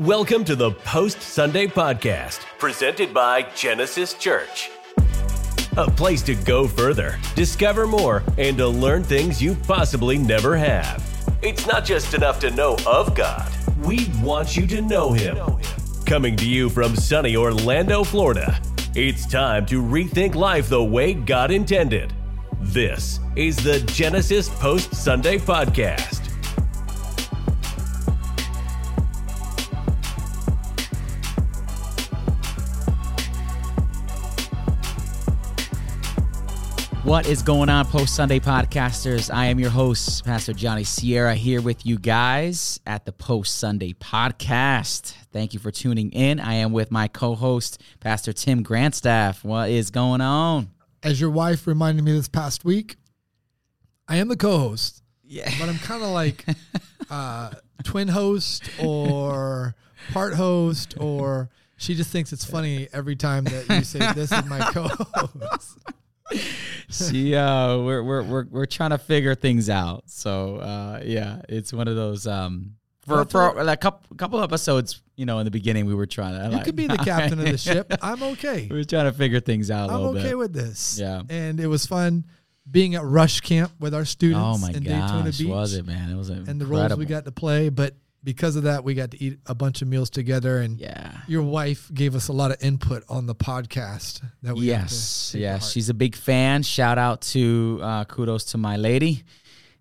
Welcome to the Post Sunday Podcast, presented by Genesis Church. A place to go further, discover more, and to learn things you possibly never have. It's not just enough to know of God, we want you to know Him. Coming to you from sunny Orlando, Florida, it's time to rethink life the way God intended. This is the Genesis Post Sunday Podcast. What is going on, Post Sunday podcasters? I am your host, Pastor Johnny Sierra, here with you guys at the Post Sunday podcast. Thank you for tuning in. I am with my co host, Pastor Tim Grantstaff. What is going on? As your wife reminded me this past week, I am the co host. Yeah. But I'm kind of like uh, twin host or part host, or she just thinks it's funny every time that you say, This is my co See, uh, we're, we're, we're, we're trying to figure things out. So, uh, yeah, it's one of those. Um, for, for a couple, couple episodes, you know, in the beginning, we were trying to. You like- could be the captain of the ship. I'm okay. we were trying to figure things out a I'm okay bit. with this. Yeah. And it was fun being at Rush Camp with our students oh my in Daytona Beach. was it, man? It was incredible. And the roles we got to play. But because of that, we got to eat a bunch of meals together. And Yeah. your wife gave us a lot of input on the podcast that we Yes, yes, she's a big fan. Shout out to uh, kudos to my lady.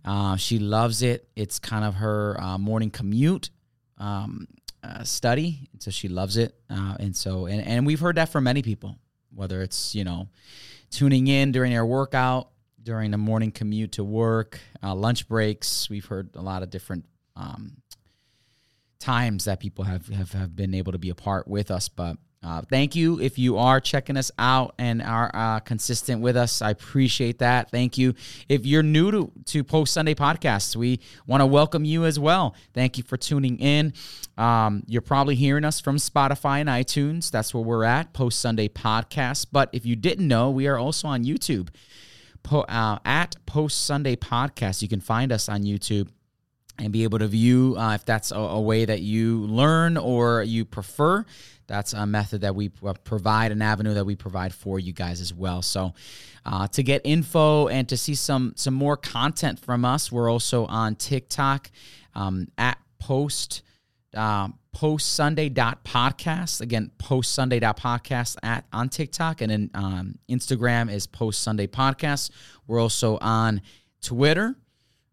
Uh, she loves it. It's kind of her uh, morning commute um, uh, study, so she loves it. Uh, and so, and, and we've heard that from many people, whether it's you know tuning in during their workout, during the morning commute to work, uh, lunch breaks. We've heard a lot of different. Um, times that people have, have, have been able to be a part with us. But uh, thank you if you are checking us out and are uh, consistent with us. I appreciate that. Thank you. If you're new to, to Post Sunday Podcasts, we want to welcome you as well. Thank you for tuning in. Um, you're probably hearing us from Spotify and iTunes. That's where we're at, Post Sunday Podcasts. But if you didn't know, we are also on YouTube. Po- uh, at Post Sunday Podcast. You can find us on YouTube and be able to view uh, if that's a, a way that you learn or you prefer. That's a method that we uh, provide, an avenue that we provide for you guys as well. So, uh, to get info and to see some some more content from us, we're also on TikTok um, at post um, post Sunday dot podcast again post Sunday dot podcast at on TikTok and then um, Instagram is post Sunday podcast. We're also on Twitter.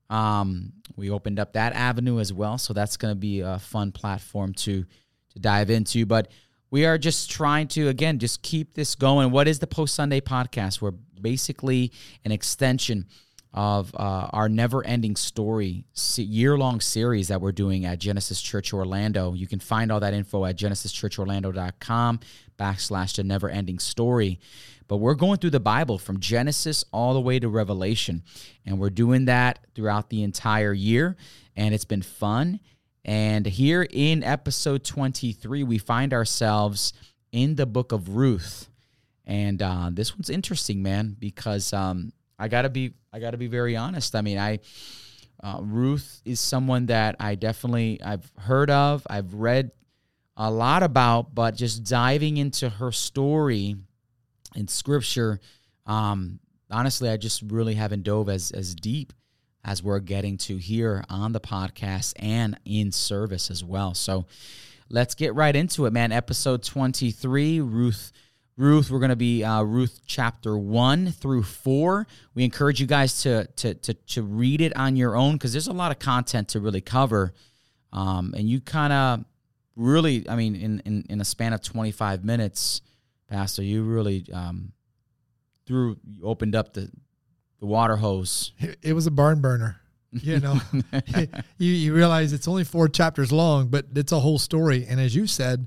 Um, we opened up that avenue as well, so that's going to be a fun platform to to dive into. But we are just trying to again just keep this going. What is the Post Sunday podcast? We're basically an extension of uh, our never-ending story year-long series that we're doing at Genesis Church Orlando. You can find all that info at genesischurchorlando.com backslash the never-ending story. But we're going through the Bible from Genesis all the way to Revelation, and we're doing that throughout the entire year, and it's been fun. And here in episode 23, we find ourselves in the book of Ruth. And uh, this one's interesting, man, because um, I gotta be I gotta be very honest. I mean, I uh, Ruth is someone that I definitely I've heard of, I've read a lot about, but just diving into her story in Scripture, um, honestly, I just really haven't dove as as deep as we're getting to here on the podcast and in service as well. So let's get right into it, man. Episode twenty three, Ruth. Ruth, we're going to be uh, Ruth chapter one through four. We encourage you guys to to to, to read it on your own because there's a lot of content to really cover, um, and you kind of really, I mean, in, in in a span of 25 minutes, Pastor, you really um, threw you opened up the the water hose. It- it was a barn burner. You know, you, you realize it's only four chapters long, but it's a whole story. And as you said,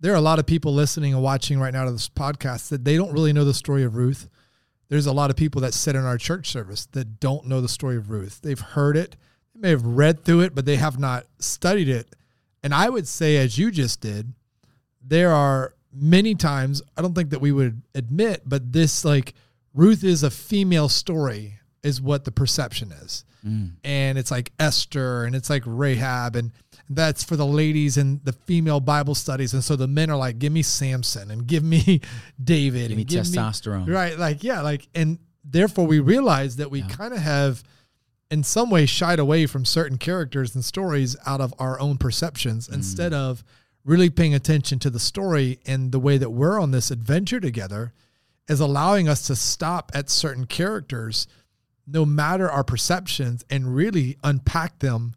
there are a lot of people listening and watching right now to this podcast that they don't really know the story of Ruth. There's a lot of people that sit in our church service that don't know the story of Ruth. They've heard it, they may have read through it, but they have not studied it. And I would say, as you just did, there are many times, I don't think that we would admit, but this like Ruth is a female story, is what the perception is. and it's like Esther and it's like Rahab and that's for the ladies and the female Bible studies and so the men are like give me Samson and give me David Give me and give testosterone. me right like yeah like and therefore we realize that we kind of have in some way shied away from certain characters and stories out of our own perceptions Mm. instead of really paying attention to the story and the way that we're on this adventure together is allowing us to stop at certain characters no matter our perceptions and really unpack them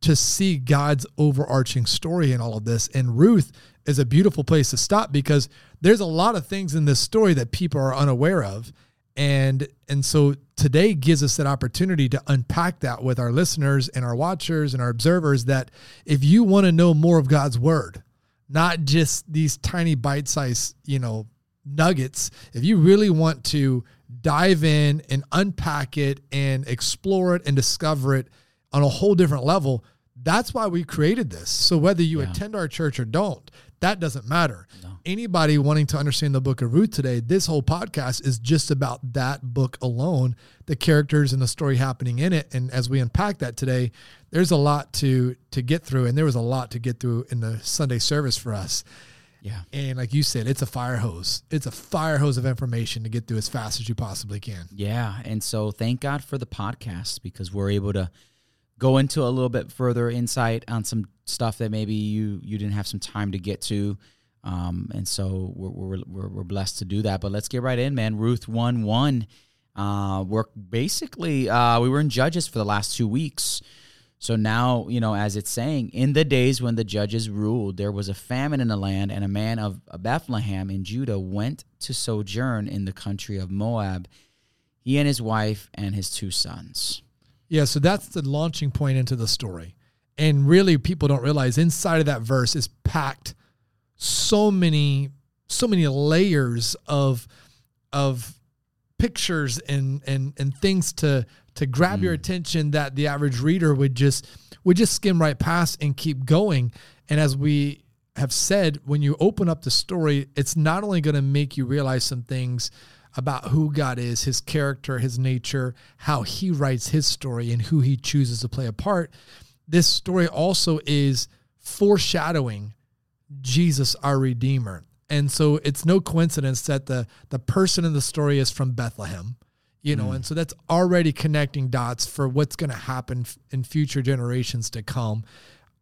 to see God's overarching story in all of this. And Ruth is a beautiful place to stop because there's a lot of things in this story that people are unaware of. And and so today gives us that opportunity to unpack that with our listeners and our watchers and our observers that if you want to know more of God's word, not just these tiny bite-sized, you know, nuggets, if you really want to dive in and unpack it and explore it and discover it on a whole different level, that's why we created this. So whether you attend our church or don't, that doesn't matter. Anybody wanting to understand the book of Ruth today, this whole podcast is just about that book alone, the characters and the story happening in it. And as we unpack that today, there's a lot to to get through, and there was a lot to get through in the Sunday service for us. Yeah. And like you said, it's a fire hose. It's a fire hose of information to get through as fast as you possibly can. Yeah. And so thank God for the podcast because we're able to go into a little bit further insight on some stuff that maybe you you didn't have some time to get to. Um, and so we're, we're, we're, blessed to do that. But let's get right in, man. Ruth 1 1. Uh, we're basically, uh, we were in Judges for the last two weeks. So now, you know, as it's saying, in the days when the judges ruled, there was a famine in the land, and a man of Bethlehem in Judah went to sojourn in the country of Moab, he and his wife and his two sons. Yeah, so that's the launching point into the story. And really people don't realize inside of that verse is packed so many so many layers of of pictures and and and things to to grab your mm. attention that the average reader would just would just skim right past and keep going. And as we have said, when you open up the story, it's not only going to make you realize some things about who God is, his character, his nature, how he writes his story, and who he chooses to play a part. This story also is foreshadowing Jesus, our Redeemer. And so it's no coincidence that the the person in the story is from Bethlehem, you know, and mm. so that's already connecting dots for what's going to happen f- in future generations to come.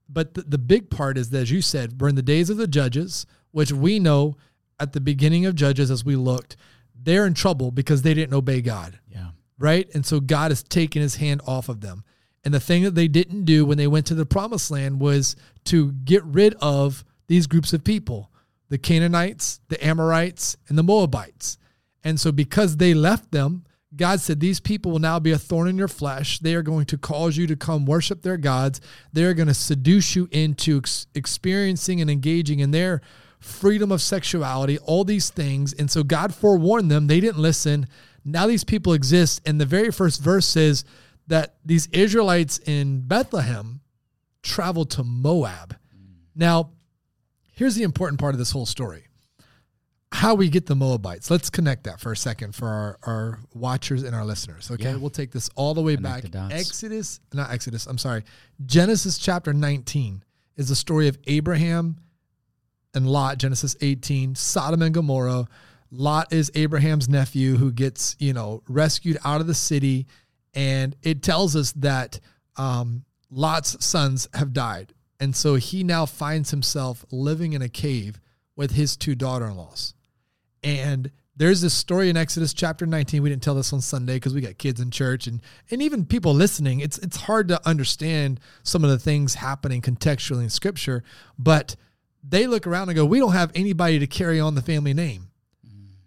But the, the big part is that, as you said, we're in the days of the judges, which we know at the beginning of Judges, as we looked, they're in trouble because they didn't obey God Yeah. right? And so God has taken his hand off of them. And the thing that they didn't do when they went to the promised land was to get rid of these groups of people the Canaanites, the Amorites, and the Moabites. And so because they left them, God said, These people will now be a thorn in your flesh. They are going to cause you to come worship their gods. They're going to seduce you into ex- experiencing and engaging in their freedom of sexuality, all these things. And so God forewarned them. They didn't listen. Now these people exist. And the very first verse says that these Israelites in Bethlehem traveled to Moab. Now, here's the important part of this whole story how we get the Moabites. Let's connect that for a second for our, our watchers and our listeners. Okay. Yeah. We'll take this all the way Connect back. the. Exodus, not Exodus, I'm sorry. Genesis chapter 19 is the story of Abraham and Lot, Genesis 18, Sodom and Gomorrah. Lot is Abraham's nephew who gets, you know, rescued out of the city. And it tells us that um, Lot's sons have died. And so he now finds himself living in a cave with his two daughter in laws. And there's this story in Exodus chapter 19. We didn't tell this on Sunday because we got kids in church and and even people listening. It's it's hard to understand some of the things happening contextually in scripture, but they look around and go, "We don't have anybody to carry on the family name."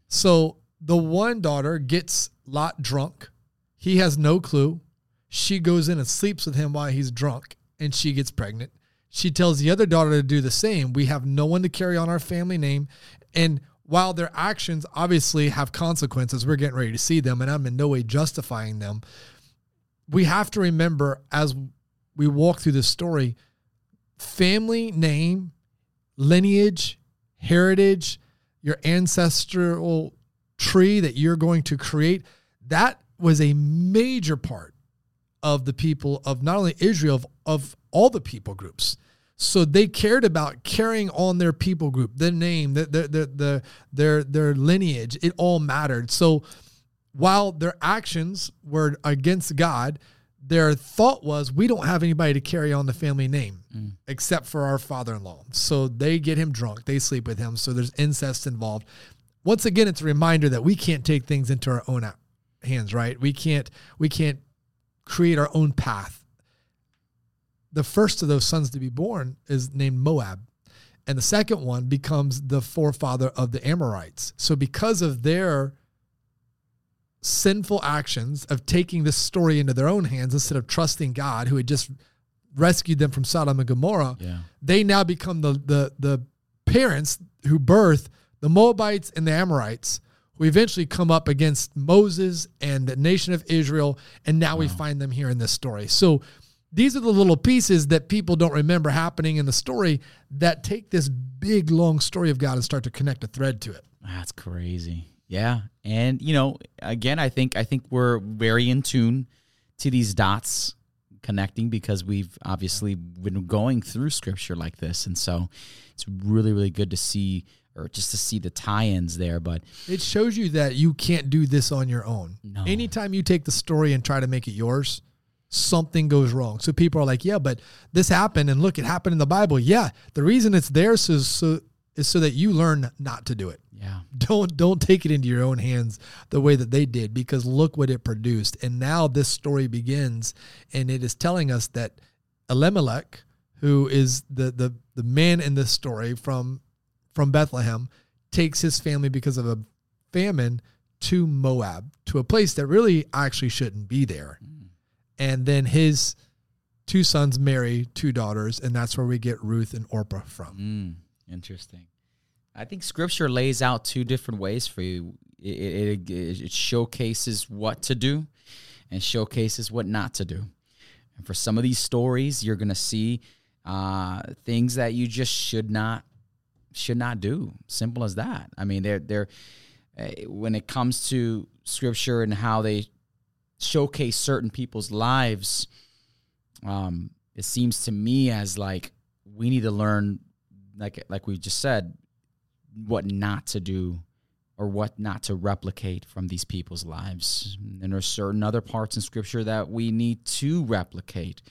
So the one daughter gets Lot drunk. He has no clue. She goes in and sleeps with him while he's drunk and she gets pregnant. She tells the other daughter to do the same. We have no one to carry on our family name. And while their actions obviously have consequences, we're getting ready to see them, and I'm in no way justifying them. We have to remember as we walk through this story family name, lineage, heritage, your ancestral tree that you're going to create, that was a major part of the people of not only Israel, of, of all the people groups. So they cared about carrying on their people group, their name, their, their, their, their, their, their lineage. It all mattered. So while their actions were against God, their thought was, we don't have anybody to carry on the family name mm. except for our father in law. So they get him drunk, they sleep with him. So there's incest involved. Once again, it's a reminder that we can't take things into our own hands, right? We can't, we can't create our own path. The first of those sons to be born is named Moab. And the second one becomes the forefather of the Amorites. So because of their sinful actions of taking this story into their own hands instead of trusting God, who had just rescued them from Sodom and Gomorrah, yeah. they now become the the the parents who birth the Moabites and the Amorites, who eventually come up against Moses and the nation of Israel, and now wow. we find them here in this story. So these are the little pieces that people don't remember happening in the story that take this big long story of God and start to connect a thread to it. That's crazy. Yeah. And you know, again, I think I think we're very in tune to these dots connecting because we've obviously been going through scripture like this. And so it's really, really good to see or just to see the tie-ins there. But it shows you that you can't do this on your own. No. Anytime you take the story and try to make it yours, something goes wrong. So people are like, yeah, but this happened and look, it happened in the Bible. Yeah. The reason it's there is so, is so that you learn not to do it. Yeah. Don't don't take it into your own hands the way that they did because look what it produced. And now this story begins and it is telling us that Elimelech, who is the the the man in this story from from Bethlehem, takes his family because of a famine to Moab, to a place that really actually shouldn't be there. Mm. And then his two sons marry two daughters, and that's where we get Ruth and Orpah from. Mm. Interesting. I think Scripture lays out two different ways for you. It, it, it, showcases what to do and showcases what not to do. And for some of these stories, you're going to see uh, things that you just should not should not do. Simple as that. I mean, they're they're uh, when it comes to Scripture and how they showcase certain people's lives. Um, it seems to me as like we need to learn, like like we just said, what not to do or what not to replicate from these people's lives. And there are certain other parts in scripture that we need to replicate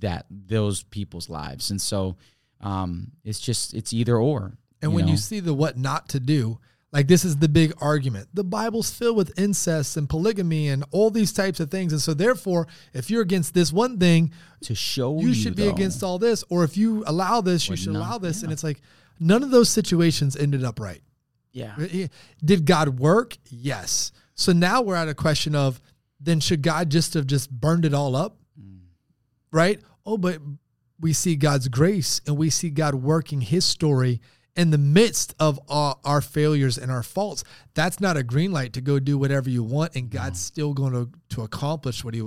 that those people's lives. And so um, it's just it's either or. And you when know? you see the what not to do, like this is the big argument. The Bible's filled with incest and polygamy and all these types of things. And so therefore, if you're against this one thing, to show you, you should though, be against all this. Or if you allow this, you should not, allow this. Yeah. And it's like None of those situations ended up right. Yeah. Did God work? Yes. So now we're at a question of then should God just have just burned it all up? Mm. Right? Oh, but we see God's grace and we see God working his story in the midst of our, our, failures and our faults. That's not a green light to go do whatever you want and God's no. still going to, to accomplish what he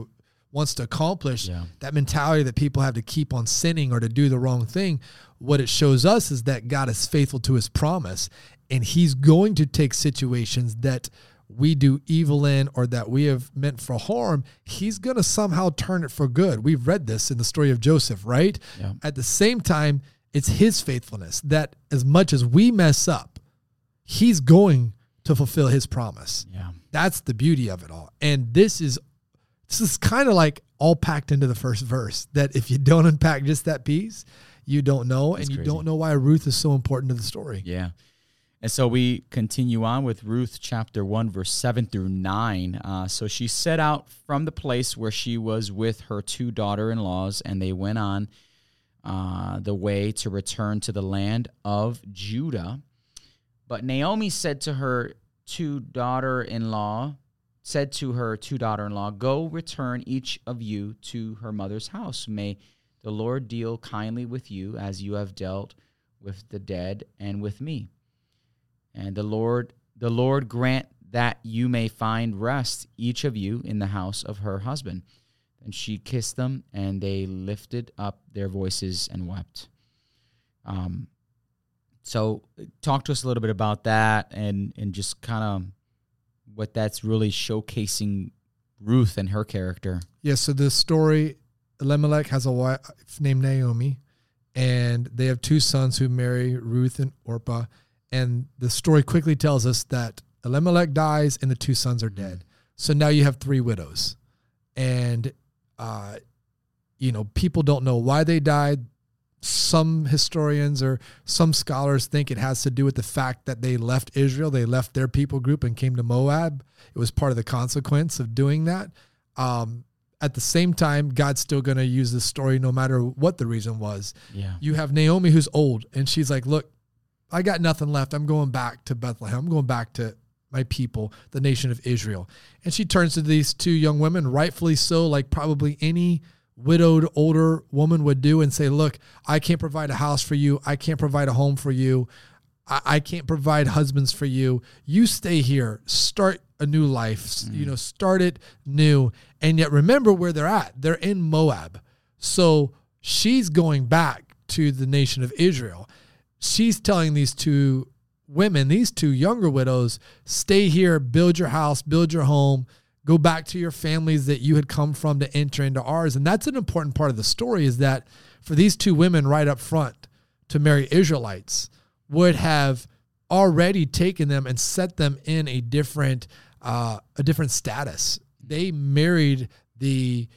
wants to accomplish, yeah. that mentality that people have to keep on sinning or to do the wrong thing, what it shows us is that God is faithful to his promise and he's going to take situations that we do evil in or that we have meant for harm, he's going to somehow turn it for good. We've read this in the story of Joseph, right? Yeah. At the same time, it's his faithfulness that as much as we mess up, he's going to fulfill his promise. Yeah. That's the beauty of it all. And this is this is kind of like all packed into the first verse that if you don't unpack just that piece, you don't know That's and you crazy. don't know why Ruth is so important to the story. Yeah. And so we continue on with Ruth chapter 1, verse 7 through 9. Uh, so she set out from the place where she was with her two daughter in laws, and they went on uh, the way to return to the land of Judah. But Naomi said to her two daughter in law, said to her two daughter in law, Go return each of you to her mother's house. May the Lord deal kindly with you as you have dealt with the dead and with me. And the Lord the Lord grant that you may find rest each of you in the house of her husband. And she kissed them, and they lifted up their voices and wept. Um, so, talk to us a little bit about that, and and just kind of what that's really showcasing Ruth and her character. Yeah, so the story Elimelech has a wife named Naomi, and they have two sons who marry Ruth and Orpah. And the story quickly tells us that Elimelech dies and the two sons are dead. So now you have three widows. And, uh, you know, people don't know why they died. Some historians or some scholars think it has to do with the fact that they left Israel, they left their people group and came to Moab. It was part of the consequence of doing that. Um, at the same time, God's still going to use this story no matter what the reason was. Yeah. You have Naomi who's old and she's like, Look, I got nothing left. I'm going back to Bethlehem. I'm going back to my people, the nation of Israel. And she turns to these two young women, rightfully so, like probably any widowed older woman would do, and say, Look, I can't provide a house for you. I can't provide a home for you. I, I can't provide husbands for you. You stay here, start a new life, you mm. know, start it new. And yet remember where they're at. They're in Moab. So she's going back to the nation of Israel. She's telling these two women, these two younger widows, stay here, build your house, build your home, go back to your families that you had come from to enter into ours. And that's an important part of the story is that for these two women right up front to marry Israelites would have already taken them and set them in a different uh, a different status. They married the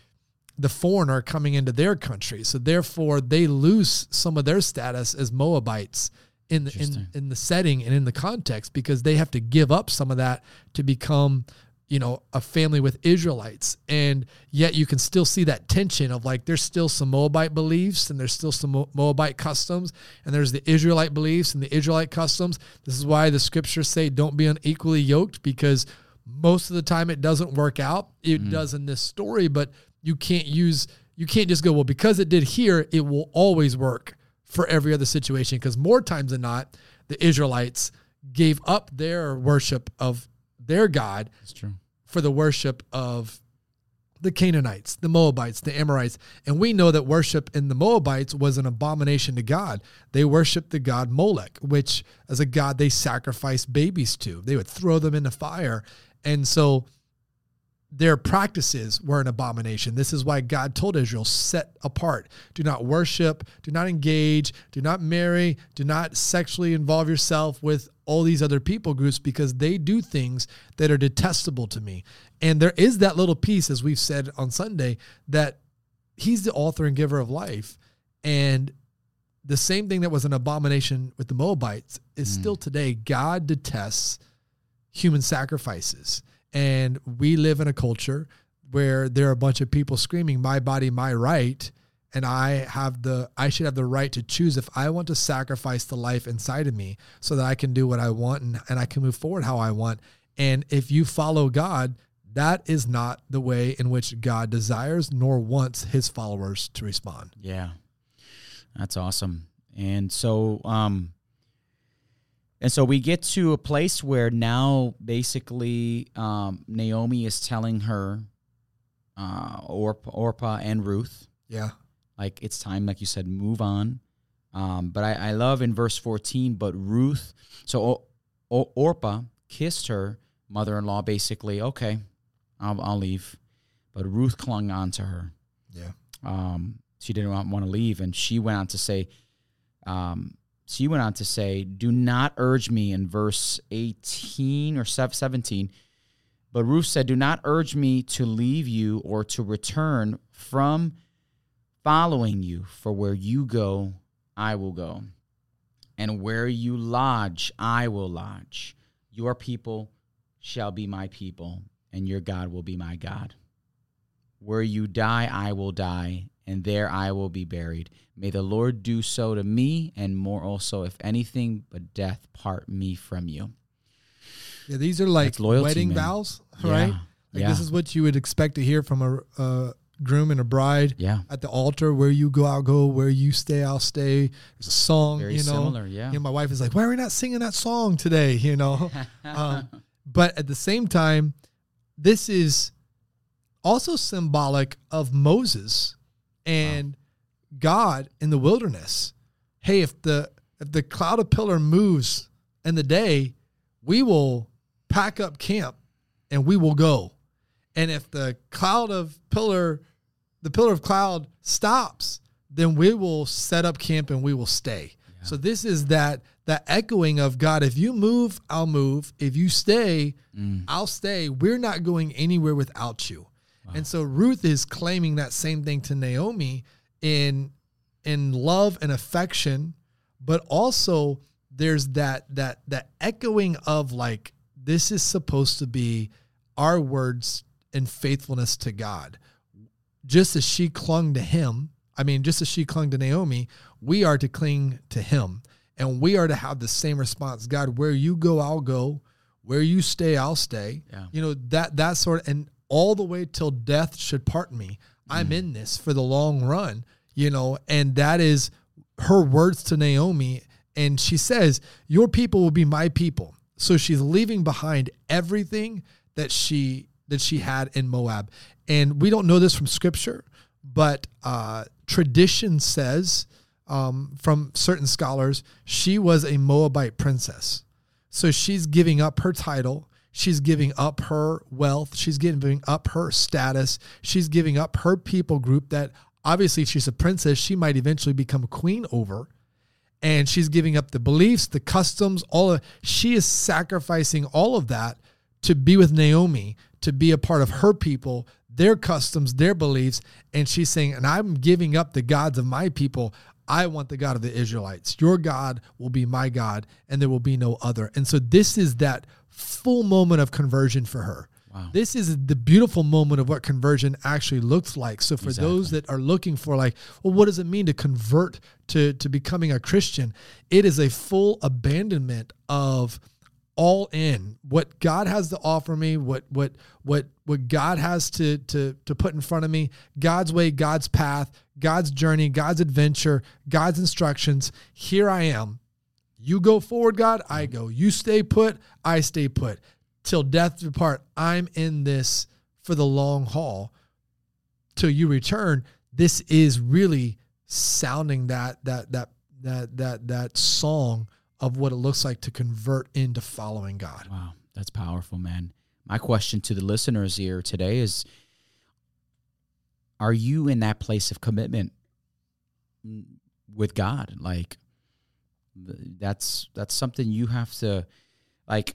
the foreigner coming into their country, so therefore they lose some of their status as Moabites in the in, in the setting and in the context because they have to give up some of that to become you know a family with Israelites. And yet you can still see that tension of like there's still some Moabite beliefs and there's still some Moabite customs and there's the Israelite beliefs and the Israelite customs. This is why the scriptures say don't be unequally yoked because most of the time it doesn't work out. It mm. does in this story but you can't use you can't just go well because it did here it will always work for every other situation because more times than not the Israelites gave up their worship of their God That's true. for the worship of the Canaanites, the Moabites, the Amorites. And we know that worship in the Moabites was an abomination to God. They worshiped the god Molech, which as a god they sacrificed babies to. They would throw them in the fire. And so their practices were an abomination. This is why God told Israel, set apart. Do not worship, do not engage, do not marry, do not sexually involve yourself with all these other people groups because they do things that are detestable to me. And there is that little piece, as we've said on Sunday, that he's the author and giver of life. And the same thing that was an abomination with the Moabites is mm. still today. God detests human sacrifices. And we live in a culture where there are a bunch of people screaming, My body, my right. And I have the I should have the right to choose if I want to sacrifice the life inside of me so that I can do what I want and, and I can move forward how I want. And if you follow God, that is not the way in which God desires nor wants his followers to respond. Yeah. That's awesome. And so um and so we get to a place where now basically um Naomi is telling her uh Orpah, Orpah and Ruth Yeah. like it's time like you said move on um but i, I love in verse 14 but ruth so o- o- orpah kissed her mother-in-law basically okay I'll, I'll leave but ruth clung on to her Yeah. um she didn't want, want to leave and she went on to say um she went on to say do not urge me in verse 18 or 17 but ruth said do not urge me to leave you or to return from following you, for where you go, I will go. And where you lodge, I will lodge. Your people shall be my people, and your God will be my God. Where you die, I will die, and there I will be buried. May the Lord do so to me, and more also, if anything but death part me from you. Yeah, these are like loyalty, wedding man. vows, Yeah, right? Like yeah. this is what you would expect to hear from a, a groom and a bride Yeah. at the altar. Where you go, I'll go. Where you stay, I'll stay. There's a song, Very you know. similar, yeah. You know, my wife is like, "Why are we not singing that song today?" You know. um, but at the same time, this is also symbolic of Moses and God in the wilderness. Hey, if the if the cloud of pillar moves in the day, we will pack up camp and we will go. And if the cloud of pillar, the pillar of cloud stops, then we will set up camp and we will stay. Yeah. So this is that that echoing of God. If you move, I'll move. If you stay, mm. I'll stay. We're not going anywhere without you. Wow. And so Ruth is claiming that same thing to Naomi in in love and affection, but also there's that that that echoing of like this is supposed to be our words in faithfulness to God. Just as she clung to him, I mean, just as she clung to Naomi, we are to cling to him. And we are to have the same response. God, where you go, I'll go. Where you stay, I'll stay. Yeah. You know, that that sort of and all the way till death should part me. Mm. I'm in this for the long run, you know, and that is her words to Naomi. And she says, Your people will be my people. So she's leaving behind everything that she that she had in Moab. And we don't know this from scripture, but uh, tradition says um, from certain scholars she was a Moabite princess. So she's giving up her title. She's giving up her wealth. She's giving up her status. She's giving up her people group that obviously she's a princess. She might eventually become queen over. And she's giving up the beliefs, the customs, all of she is sacrificing all of that to be with Naomi, to be a part of her people, their customs, their beliefs. And she's saying, and I'm giving up the gods of my people. I want the God of the Israelites. Your God will be my God, and there will be no other. And so this is that full moment of conversion for her. Wow. This is the beautiful moment of what conversion actually looks like. So for exactly. those that are looking for like, well, what does it mean to convert to to becoming a Christian? It is a full abandonment of all in what God has to offer me, what what what what God has to to to put in front of me, God's way, God's path, God's journey, God's adventure, God's instructions. Here I am. You go forward, God, I go. You stay put, I stay put. Till death depart. I'm in this for the long haul. Till you return. This is really sounding that that that that that that song of what it looks like to convert into following God. Wow, that's powerful, man. My question to the listeners here today is Are you in that place of commitment with God? Like, that's that's something you have to like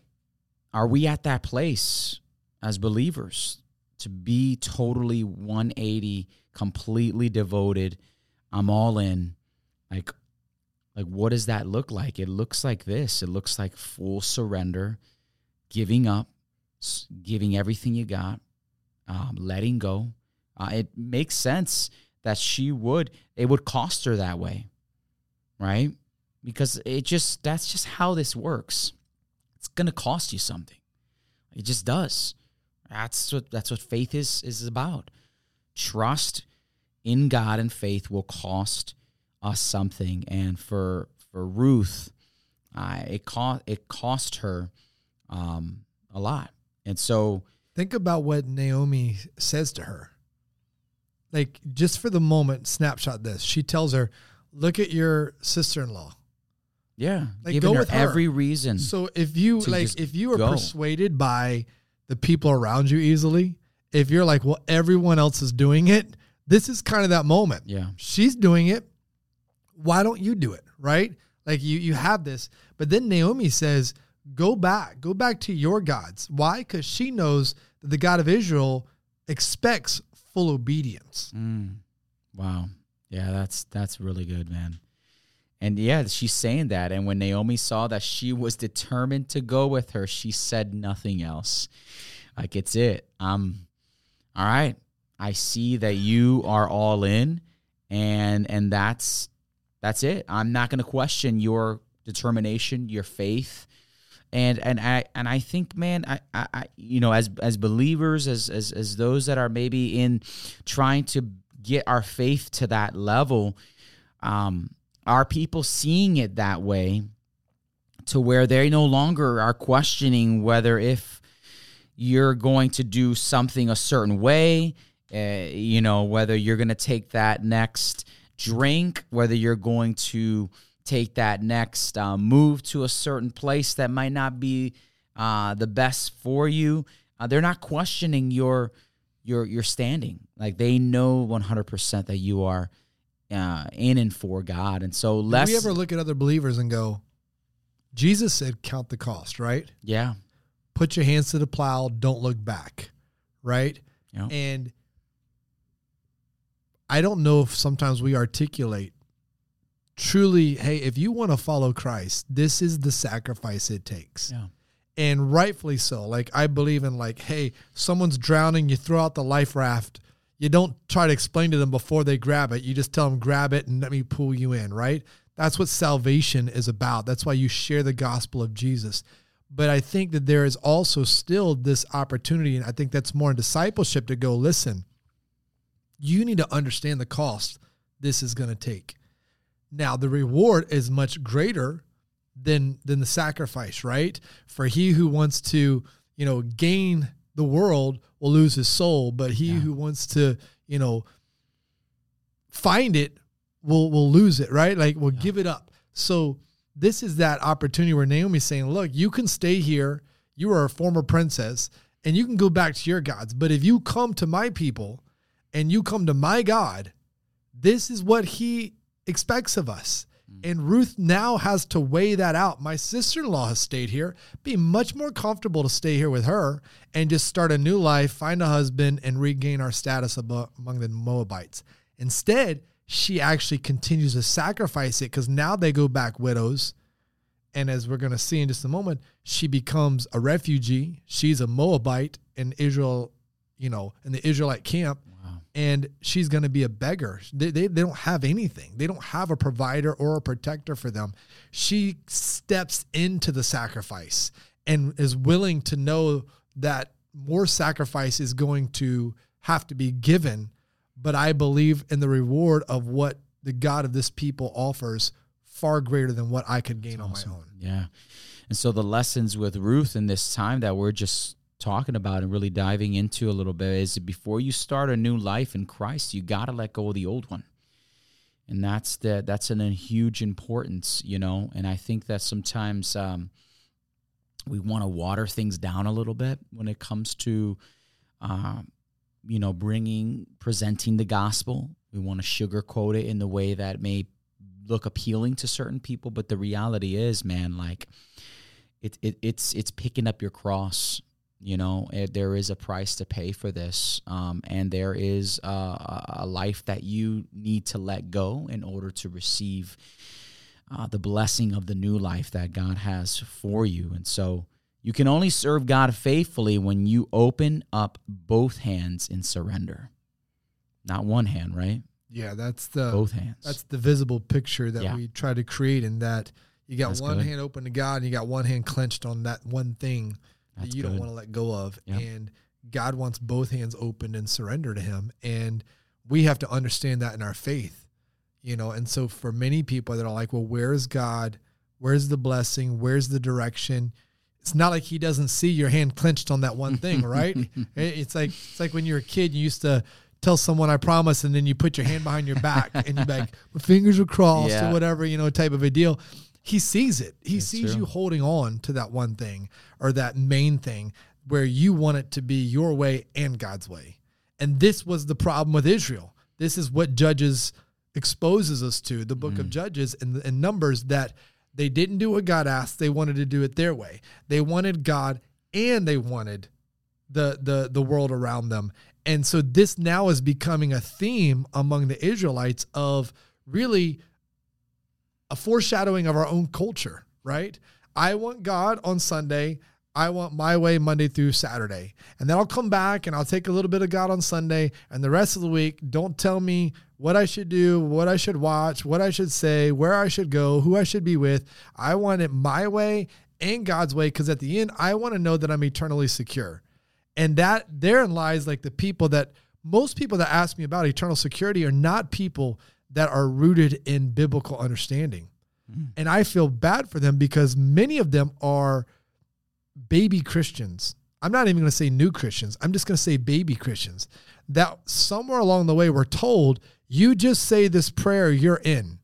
are we at that place as believers to be totally 180 completely devoted i'm all in like like, what does that look like? It looks like this it looks like full surrender, giving up, giving everything you got, um, letting go. Uh, it makes sense that she would, it would cost her that way, right? Because it just, that's just how this works. It's going to cost you something. It just does. That's what that's what faith is is about. Trust in God and faith will cost us something. And for for Ruth, uh, it cost it cost her um, a lot. And so think about what Naomi says to her. Like just for the moment, snapshot this. She tells her, "Look at your sister-in-law." Yeah, like go with her. every reason. So if you like, if you are go. persuaded by the people around you easily, if you're like, well, everyone else is doing it, this is kind of that moment. Yeah, she's doing it why don't you do it? Right? Like you you have this. But then Naomi says, go back, go back to your gods. Why? Because she knows that the God of Israel expects full obedience. Mm. Wow. Yeah, that's that's really good, man. And yeah, she's saying that. And when Naomi saw that she was determined to go with her, she said nothing else. Like it's it. Um, all right. I see that you are all in, and and that's that's it. I'm not going to question your determination, your faith. And and I and I think, man, I, I you know, as as believers, as as as those that are maybe in trying to get our faith to that level, um, are people seeing it that way to where they no longer are questioning whether if you're going to do something a certain way, uh, you know, whether you're going to take that next drink, whether you're going to take that next uh, move to a certain place that might not be uh, the best for you. Uh, they're not questioning your you're you're standing. Like they know 100% that you are uh, in and for God. And so less. Do we ever look at other believers and go, Jesus said, count the cost, right? Yeah. Put your hands to the plow, don't look back, right? Yeah. And I don't know if sometimes we articulate truly, hey, if you want to follow Christ, this is the sacrifice it takes. Yeah. And rightfully so. Like I believe in like, hey, someone's drowning, you throw out the life raft. You don't try to explain to them before they grab it. You just tell them grab it and let me pull you in, right? That's what salvation is about. That's why you share the gospel of Jesus. But I think that there is also still this opportunity, and I think that's more in discipleship to go, listen, you need to understand the cost this is going to take. Now, the reward is much greater than than the sacrifice, right? For he who wants to, you know, gain the world will lose his soul, but he yeah. who wants to, you know, find it will will lose it, right? Like will yeah. give it up. So this is that opportunity where Naomi's saying, look, you can stay here. You are a former princess and you can go back to your gods. But if you come to my people and you come to my God, this is what he expects of us. And Ruth now has to weigh that out. My sister in law has stayed here, be much more comfortable to stay here with her and just start a new life, find a husband, and regain our status among the Moabites. Instead, she actually continues to sacrifice it because now they go back widows. And as we're going to see in just a moment, she becomes a refugee. She's a Moabite in Israel, you know, in the Israelite camp. And she's going to be a beggar. They, they, they don't have anything, they don't have a provider or a protector for them. She steps into the sacrifice and is willing to know that more sacrifice is going to have to be given but I believe in the reward of what the God of this people offers far greater than what I could gain That's on my own. Yeah. And so the lessons with Ruth in this time that we're just talking about and really diving into a little bit is before you start a new life in Christ, you got to let go of the old one. And that's the that's an, a huge importance, you know. And I think that sometimes um, we want to water things down a little bit when it comes to um, you know, bringing, presenting the gospel. We want to sugarcoat it in the way that may look appealing to certain people, but the reality is, man, like it, it it's it's picking up your cross. You know, it, there is a price to pay for this, um, and there is a, a, life that you need to let go in order to receive uh, the blessing of the new life that God has for you. And so, you can only serve God faithfully when you open up both hands in surrender. Not one hand, right? Yeah, that's the both hands. That's the visible picture that yeah. we try to create in that you got that's one good. hand open to God and you got one hand clenched on that one thing that's that you good. don't want to let go of. Yep. And God wants both hands open and surrender to him. And we have to understand that in our faith. You know, and so for many people that are like, well, where is God? Where's the blessing? Where's the direction? it's not like he doesn't see your hand clenched on that one thing, right? it's like it's like when you're a kid, you used to tell someone I promise, and then you put your hand behind your back and you're like, my fingers are crossed yeah. or whatever, you know, type of a deal. He sees it. He That's sees true. you holding on to that one thing or that main thing where you want it to be your way and God's way. And this was the problem with Israel. This is what Judges exposes us to, the book mm. of Judges and, and Numbers that they didn't do what God asked. They wanted to do it their way. They wanted God and they wanted the the the world around them. And so this now is becoming a theme among the Israelites of really a foreshadowing of our own culture, right? I want God on Sunday. I want my way Monday through Saturday. And then I'll come back and I'll take a little bit of God on Sunday. And the rest of the week, don't tell me what I should do, what I should watch, what I should say, where I should go, who I should be with. I want it my way and God's way because at the end, I want to know that I'm eternally secure. And that therein lies like the people that most people that ask me about eternal security are not people that are rooted in biblical understanding. Mm. And I feel bad for them because many of them are baby Christians. I'm not even going to say new Christians. I'm just going to say baby Christians that somewhere along the way were told you just say this prayer, you're in.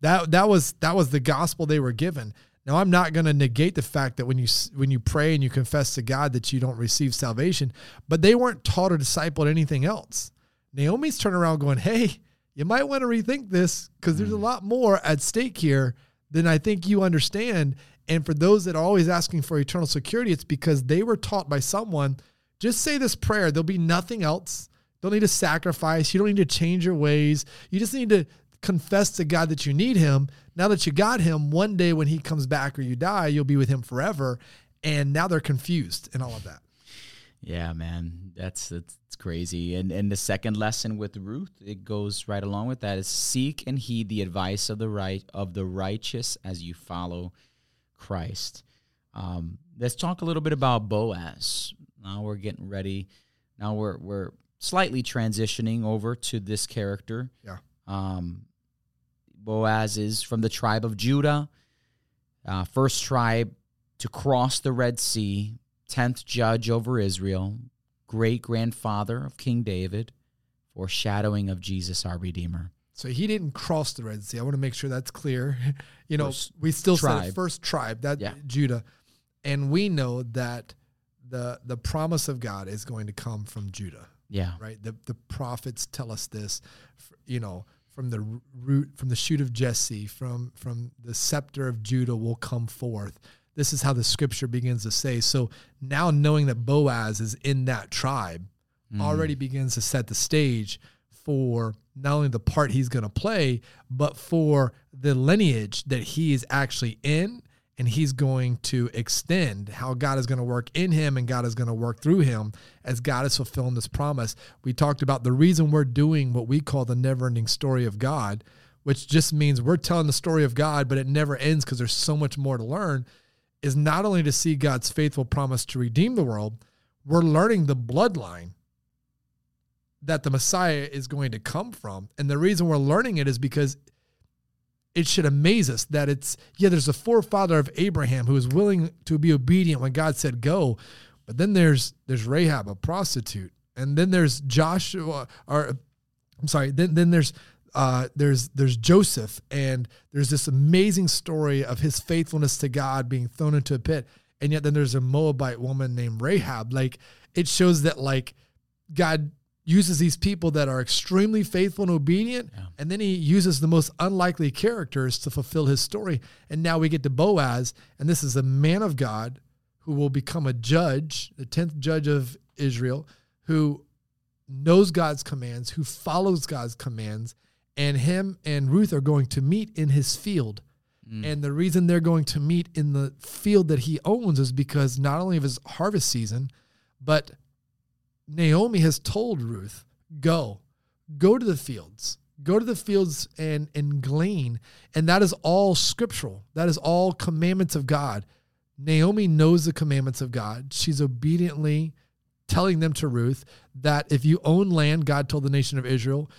That that was that was the gospel they were given. Now, I'm not going to negate the fact that when you when you pray and you confess to God that you don't receive salvation, but they weren't taught or discipled anything else. Naomi's turning around going, "Hey, you might want to rethink this because there's a mm. lot more at stake here than I think you understand." And for those that are always asking for eternal security, it's because they were taught by someone. Just say this prayer. There'll be nothing else. Don't need to sacrifice. You don't need to change your ways. You just need to confess to God that you need Him. Now that you got Him, one day when He comes back or you die, you'll be with Him forever. And now they're confused and all of that. Yeah, man, that's that's crazy. And and the second lesson with Ruth, it goes right along with that is seek and heed the advice of the right of the righteous as you follow Christ. Um, let's talk a little bit about Boaz. Now we're getting ready. Now we're we're slightly transitioning over to this character. Yeah. Um, Boaz is from the tribe of Judah, uh, first tribe to cross the Red Sea, 10th judge over Israel, great grandfather of King David, foreshadowing of Jesus our Redeemer. So he didn't cross the Red Sea. I want to make sure that's clear. you know, first we still tribe. said first tribe, that yeah. Judah. And we know that the the promise of God is going to come from Judah. Yeah. Right? The the prophets tell us this, you know, from the root from the shoot of Jesse, from from the scepter of Judah will come forth. This is how the scripture begins to say. So now knowing that Boaz is in that tribe mm. already begins to set the stage for not only the part he's going to play, but for the lineage that he is actually in and he's going to extend how God is going to work in him and God is going to work through him as God is fulfilling this promise. We talked about the reason we're doing what we call the never ending story of God, which just means we're telling the story of God, but it never ends because there's so much more to learn, is not only to see God's faithful promise to redeem the world, we're learning the bloodline that the Messiah is going to come from. And the reason we're learning it is because it should amaze us that it's yeah there's a forefather of abraham who was willing to be obedient when god said go but then there's there's rahab a prostitute and then there's joshua or i'm sorry then then there's uh, there's there's Joseph, and there's this amazing story of his faithfulness to God being thrown into a pit, and yet then there's a Moabite woman named Rahab. Like it shows that like God uses these people that are extremely faithful and obedient, yeah. and then he uses the most unlikely characters to fulfill his story. And now we get to Boaz, and this is a man of God who will become a judge, the 10th judge of Israel, who knows God's commands, who follows God's commands, and him and Ruth are going to meet in his field. Mm. And the reason they're going to meet in the field that he owns is because not only of his harvest season, but Naomi has told Ruth, go, go to the fields, go to the fields and, and glean. And that is all scriptural. That is all commandments of God. Naomi knows the commandments of God. She's obediently telling them to Ruth that if you own land, God told the nation of Israel,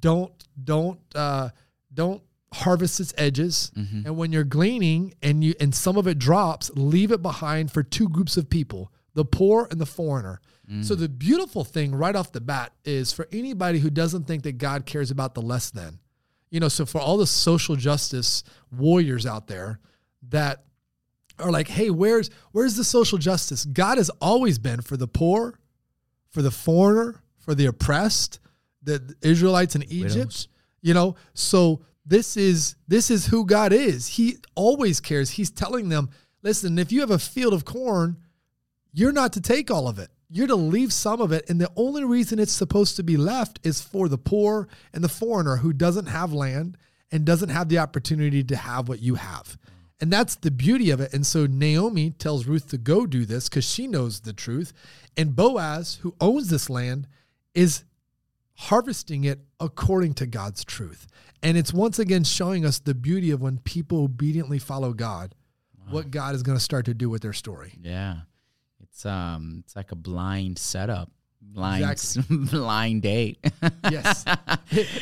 don't, don't, uh, don't harvest its edges. Mm-hmm. And when you're gleaning and you, and some of it drops, leave it behind for two groups of people, the poor and the foreigner. So the beautiful thing right off the bat is for anybody who doesn't think that God cares about the less than, you know, so for all the social justice warriors out there that are like, hey, where's where's the social justice? God has always been for the poor, for the foreigner, for the oppressed, the Israelites in Egypt. You know, so this is this is who God is. He always cares. He's telling them, listen, if you have a field of corn, you're not to take all of it you're to leave some of it. And the only reason it's supposed to be left is for the poor and the foreigner who doesn't have land and doesn't have the opportunity to have what you have. And that's the beauty of it. And so Naomi tells Ruth to go do this because she knows the truth. And Boaz, who owns this land, is harvesting it according to God's truth. And it's once again showing us the beauty of when people obediently follow God, wow. what God is going to start to do with their story. Yeah. It's um it's like a blind setup. Blind exactly. blind date. yes.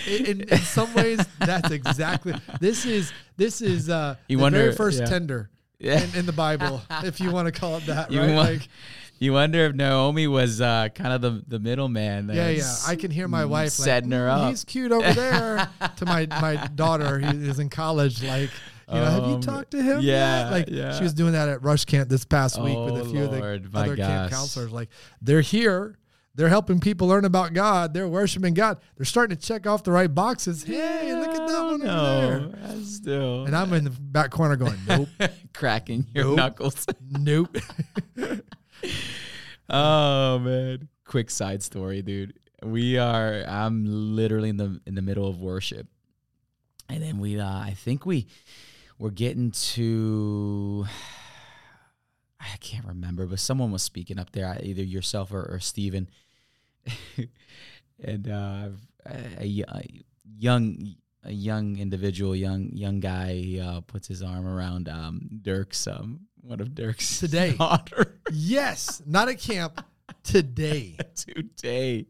In, in, some ways that's exactly this is this is uh you the wonder, very first yeah. tender yeah. In, in, the Bible, if you want to call it that, you right? Want, like you wonder if Naomi was uh, kind of the, the middleman. Yeah, yeah. I can hear my wife setting like, her up. He's cute over there. to my my daughter, he is in college. Like You know, have you Um, talked to him? yeah, yet? like yeah. she was doing that at Rush Camp this past week with a Oh, few of the other camp counselors. Like they're here, they're helping people learn about God. They're worshiping God. They're starting to check off the right boxes. Hey, look at that one over there. No, still. And I'm in the back corner going, nope, cracking your Nope. knuckles. nope. oh man. Quick side story, dude. We are I'm literally in the in the middle of worship. And then we uh I think we we're getting to I can't remember, but someone was speaking up there, either yourself or, or and uh a, a young a young individual, young young guy, he, uh, puts his arm around um, Dirk's um, one of Dirk's Today. daughter yes, not at camp today. today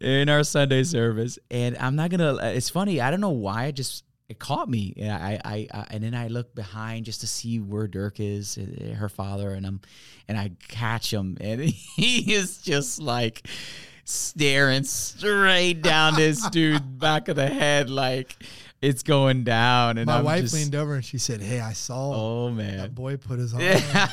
in our Sunday service, and I'm not gonna. It's funny. I don't know why. I just it caught me. Yeah, I, I, I, and then I look behind just to see where Dirk is, uh, her father, and I'm, and I catch him, and he is just like staring straight down this dude back of the head, like it's going down. And My I'm wife just, leaned over and she said, "Hey, I saw Oh man, that boy put his arm." yeah,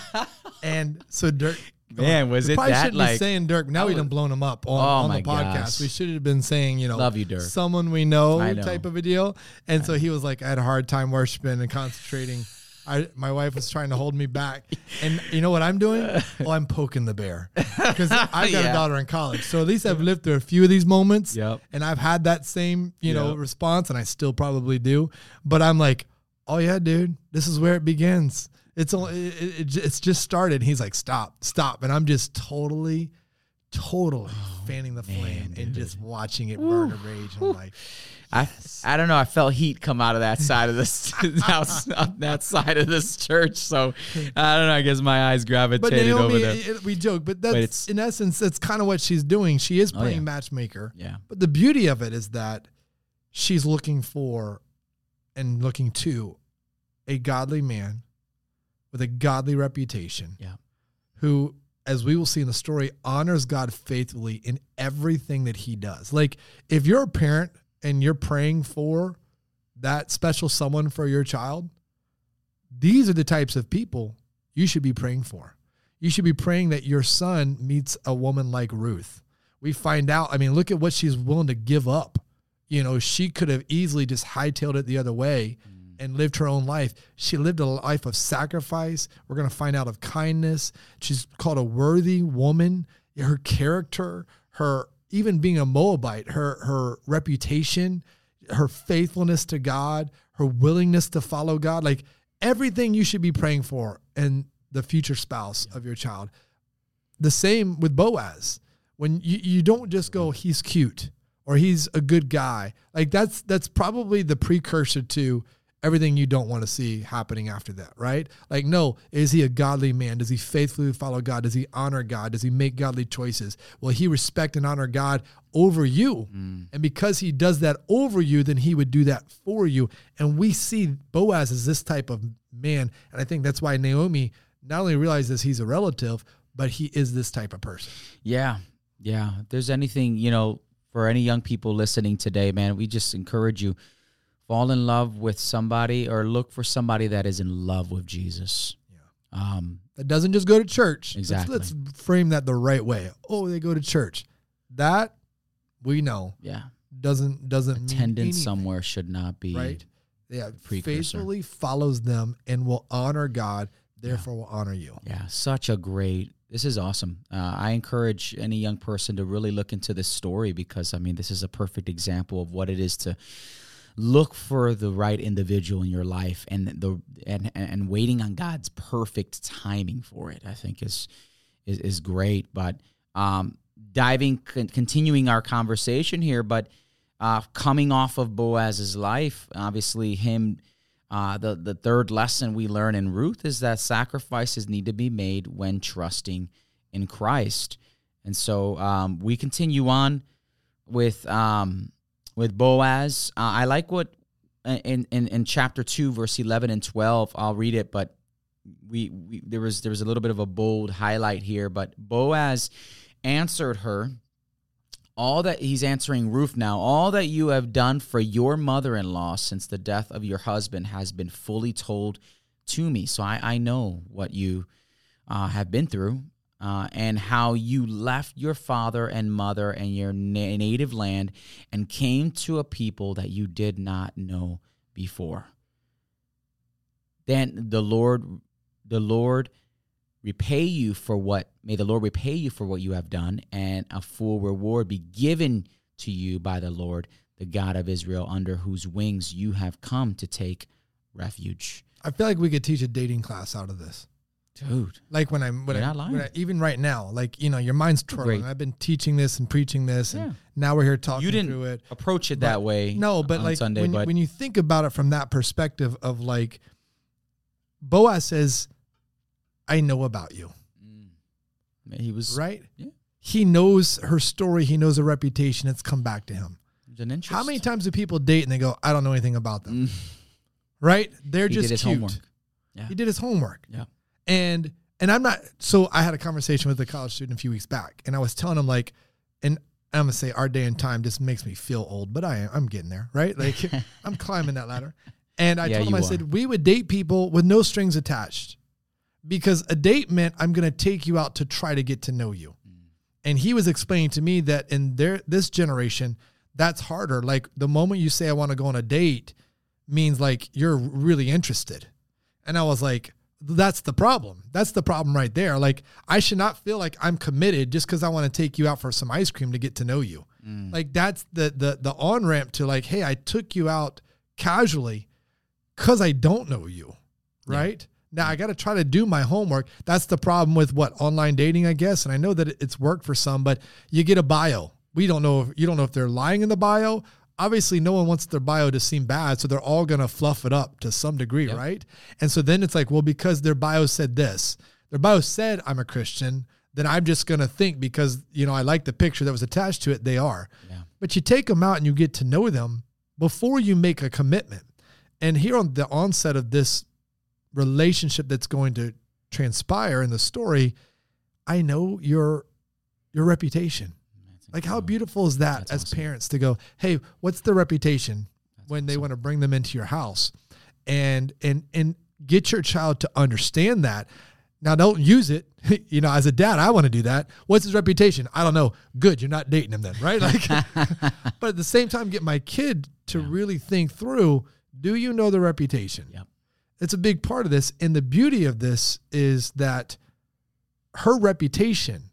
And so Dirk, man, was it probably that shouldn't like? be saying Dirk. Now I we was- done blown him up on, Oh on the podcast. gosh. We should have been saying, you know, Love you, Dirk. someone we know, know. type of a deal. And so he was like, I had a hard time worshiping and concentrating. I, my wife was trying to hold me back, and you know what I'm doing? Well, oh, I'm poking the bear because I've got Yeah. a daughter in college, so at least I've lived through a few of these moments, Yep. and I've had that same you know Yep. response, and I still probably do. But I'm like, oh yeah, dude, this is where it begins. It's only it, it, it's just started. He's like, stop, stop, and I'm just totally, totally fanning the flame and just watching it burn and rage. And I'm like, I I don't know. I felt heat come out of that side of this house, that side of this church. So I don't know. I guess my eyes but gravitated over Naomi, there. it- we joke, but that's it's- in essence, that's kind of what she's doing. She is Oh, playing yeah. matchmaker. yeah, But the beauty of it is that she's looking for and looking to a godly man with a godly reputation. Yeah. Who, as we will see in the story, honors God faithfully in everything that he does. Like if you're a parent and you're praying for that special someone for your child, these are the types of people you should be praying for. You should be praying that your son meets a woman like Ruth. We find out, I mean, look at what she's willing to give up. You know, she could have easily just hightailed it the other way mm. and lived her own life. She lived a life of sacrifice. We're going to find out of kindness. She's called a worthy woman. Her character, her even being a Moabite, her her reputation, her faithfulness to God, her willingness to follow God, like everything you should be praying for and the future spouse of your child. The same with Boaz. When you, you don't just go, he's cute or he's a good guy. Like that's that's probably the precursor to everything you don't want to see happening after that, right? Like, no, is he a godly man? Does he faithfully follow God? Does he honor God? Does he make godly choices? Will he respect and honor God over you? Mm. And because he does that over you, then he would do that for you. And we see Boaz as this type of man. And I think that's why Naomi not only realizes he's a relative, but he is this type of person. yeah, yeah. If there's anything you know for any young people listening today, man, we just encourage you fall in love with somebody or look for somebody that is in love with Jesus. Yeah. Um, that doesn't just go to church. Let's- Exactly. Let's, frame that the right way. Oh, they go to church. That we know yeah. doesn't doesn't Attendance somewhere should not be right? Yeah, precursor. faithfully follows them and will honor God. Therefore, will honor you. Yeah, such a great. This is awesome. Uh, I encourage any young person to really look into this story because I mean, this is a perfect example of what it is to look for the right individual in your life and the and and waiting on God's perfect timing for it. I think is is, is great. But um, diving, con- continuing our conversation here, but uh, coming off of Boaz's life, obviously him. Uh, the the third lesson we learn in Ruth is that sacrifices need to be made when trusting in Christ, and so um, we continue on with um, with Boaz. Uh, I like what in, in in chapter two, verse eleven and twelve. I'll read it, but we, we there was there was a little bit of a bold highlight here. But Boaz answered her, all that he's answering Ruth now, all that you have done for your mother in law since the death of your husband has been fully told to me. So I, I know what you uh, have been through uh, and how you left your father and mother and your na- native land and came to a people that you did not know before. Then the Lord, the Lord repay you for what may the Lord repay you for what you have done, and a full reward be given to you by the Lord, the God of Israel, under whose wings you have come to take refuge. I feel like we could teach a dating class out of this. Dude, Like when I'm when, I, not lying. when I- even right now, like you know, your mind's twirling. I've been teaching this and preaching this, and now we're here talking you didn't through it. approach it But- that way. No, but like Sunday, when, but when you think about it from that perspective of like, Boaz says, "I know about you." Mm. he was right? Yeah. He knows her story. He knows her reputation. It's come back to him. How many times do people date and they go, I don't know anything about them? Mm. Right? They're He just cute. homework. Yeah. He did his homework. Yeah. And and I'm not so I had a conversation with a college student a few weeks back and I was telling him like and I'm gonna say our day and time just makes me feel old, but I am I'm getting there, right? Like I'm climbing that ladder. And I Yeah, told him, I are. said, we would date people with no strings attached. Because a date meant I'm gonna take you out to try to get to know you. Mm. And he was explaining to me that in their this generation, that's harder. Like the moment you say I want to go on a date means like you're really interested. And I was like, that's the problem. That's the problem right there. Like I should not feel like I'm committed just because I want to take you out for some ice cream to get to know you. Mm. Like that's the the the on ramp to like, hey, I took you out casually because I don't know you. Right? Now I got to try to do my homework. That's the problem with what online dating, I guess. And I know that it's worked for some, but you get a bio. We don't know if you don't know if they're lying in the bio. Obviously, no one wants their bio to seem bad, so they're all gonna fluff it up to some degree, Yep. right? And so then it's like, well, because their bio said this, their bio said I'm a Christian, then I'm just gonna think because you know I like the picture that was attached to it, they are. Yeah. But you take them out and you get to know them before you make a commitment. And here on the onset of this relationship that's going to transpire in the story, I know your your reputation. Like how beautiful is that That's as awesome. parents to go, "Hey, what's the reputation?" when they want to bring them into your house. And and and get your child to understand that. Now don't use it. You know, as a dad, I want to do that. What's his reputation? I don't know. Good, you're not dating him then, right? Like but at the same time get my kid to really think through, do you know the reputation? Yep. It's a big part of this. And the beauty of this is that her reputation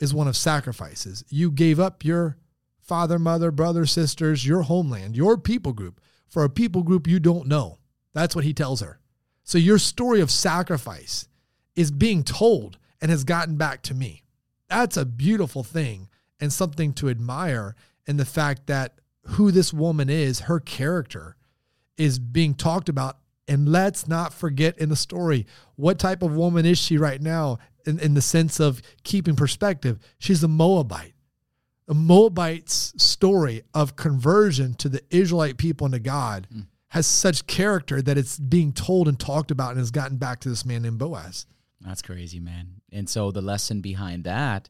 is one of sacrifices. You gave up your father, mother, brother, sisters, your homeland, your people group for a people group you don't know. That's what he tells her. So your story of sacrifice is being told and has gotten back to me. That's a beautiful thing and something to admire in the fact that who this woman is, her character is being talked about. And let's not forget in the story, what type of woman is she right now in, in the sense of keeping perspective? She's a Moabite. The Moabite's story of conversion to the Israelite people and to God hmm. has such character that it's being told and talked about and has gotten back to this man named Boaz. That's crazy, man. And so the lesson behind that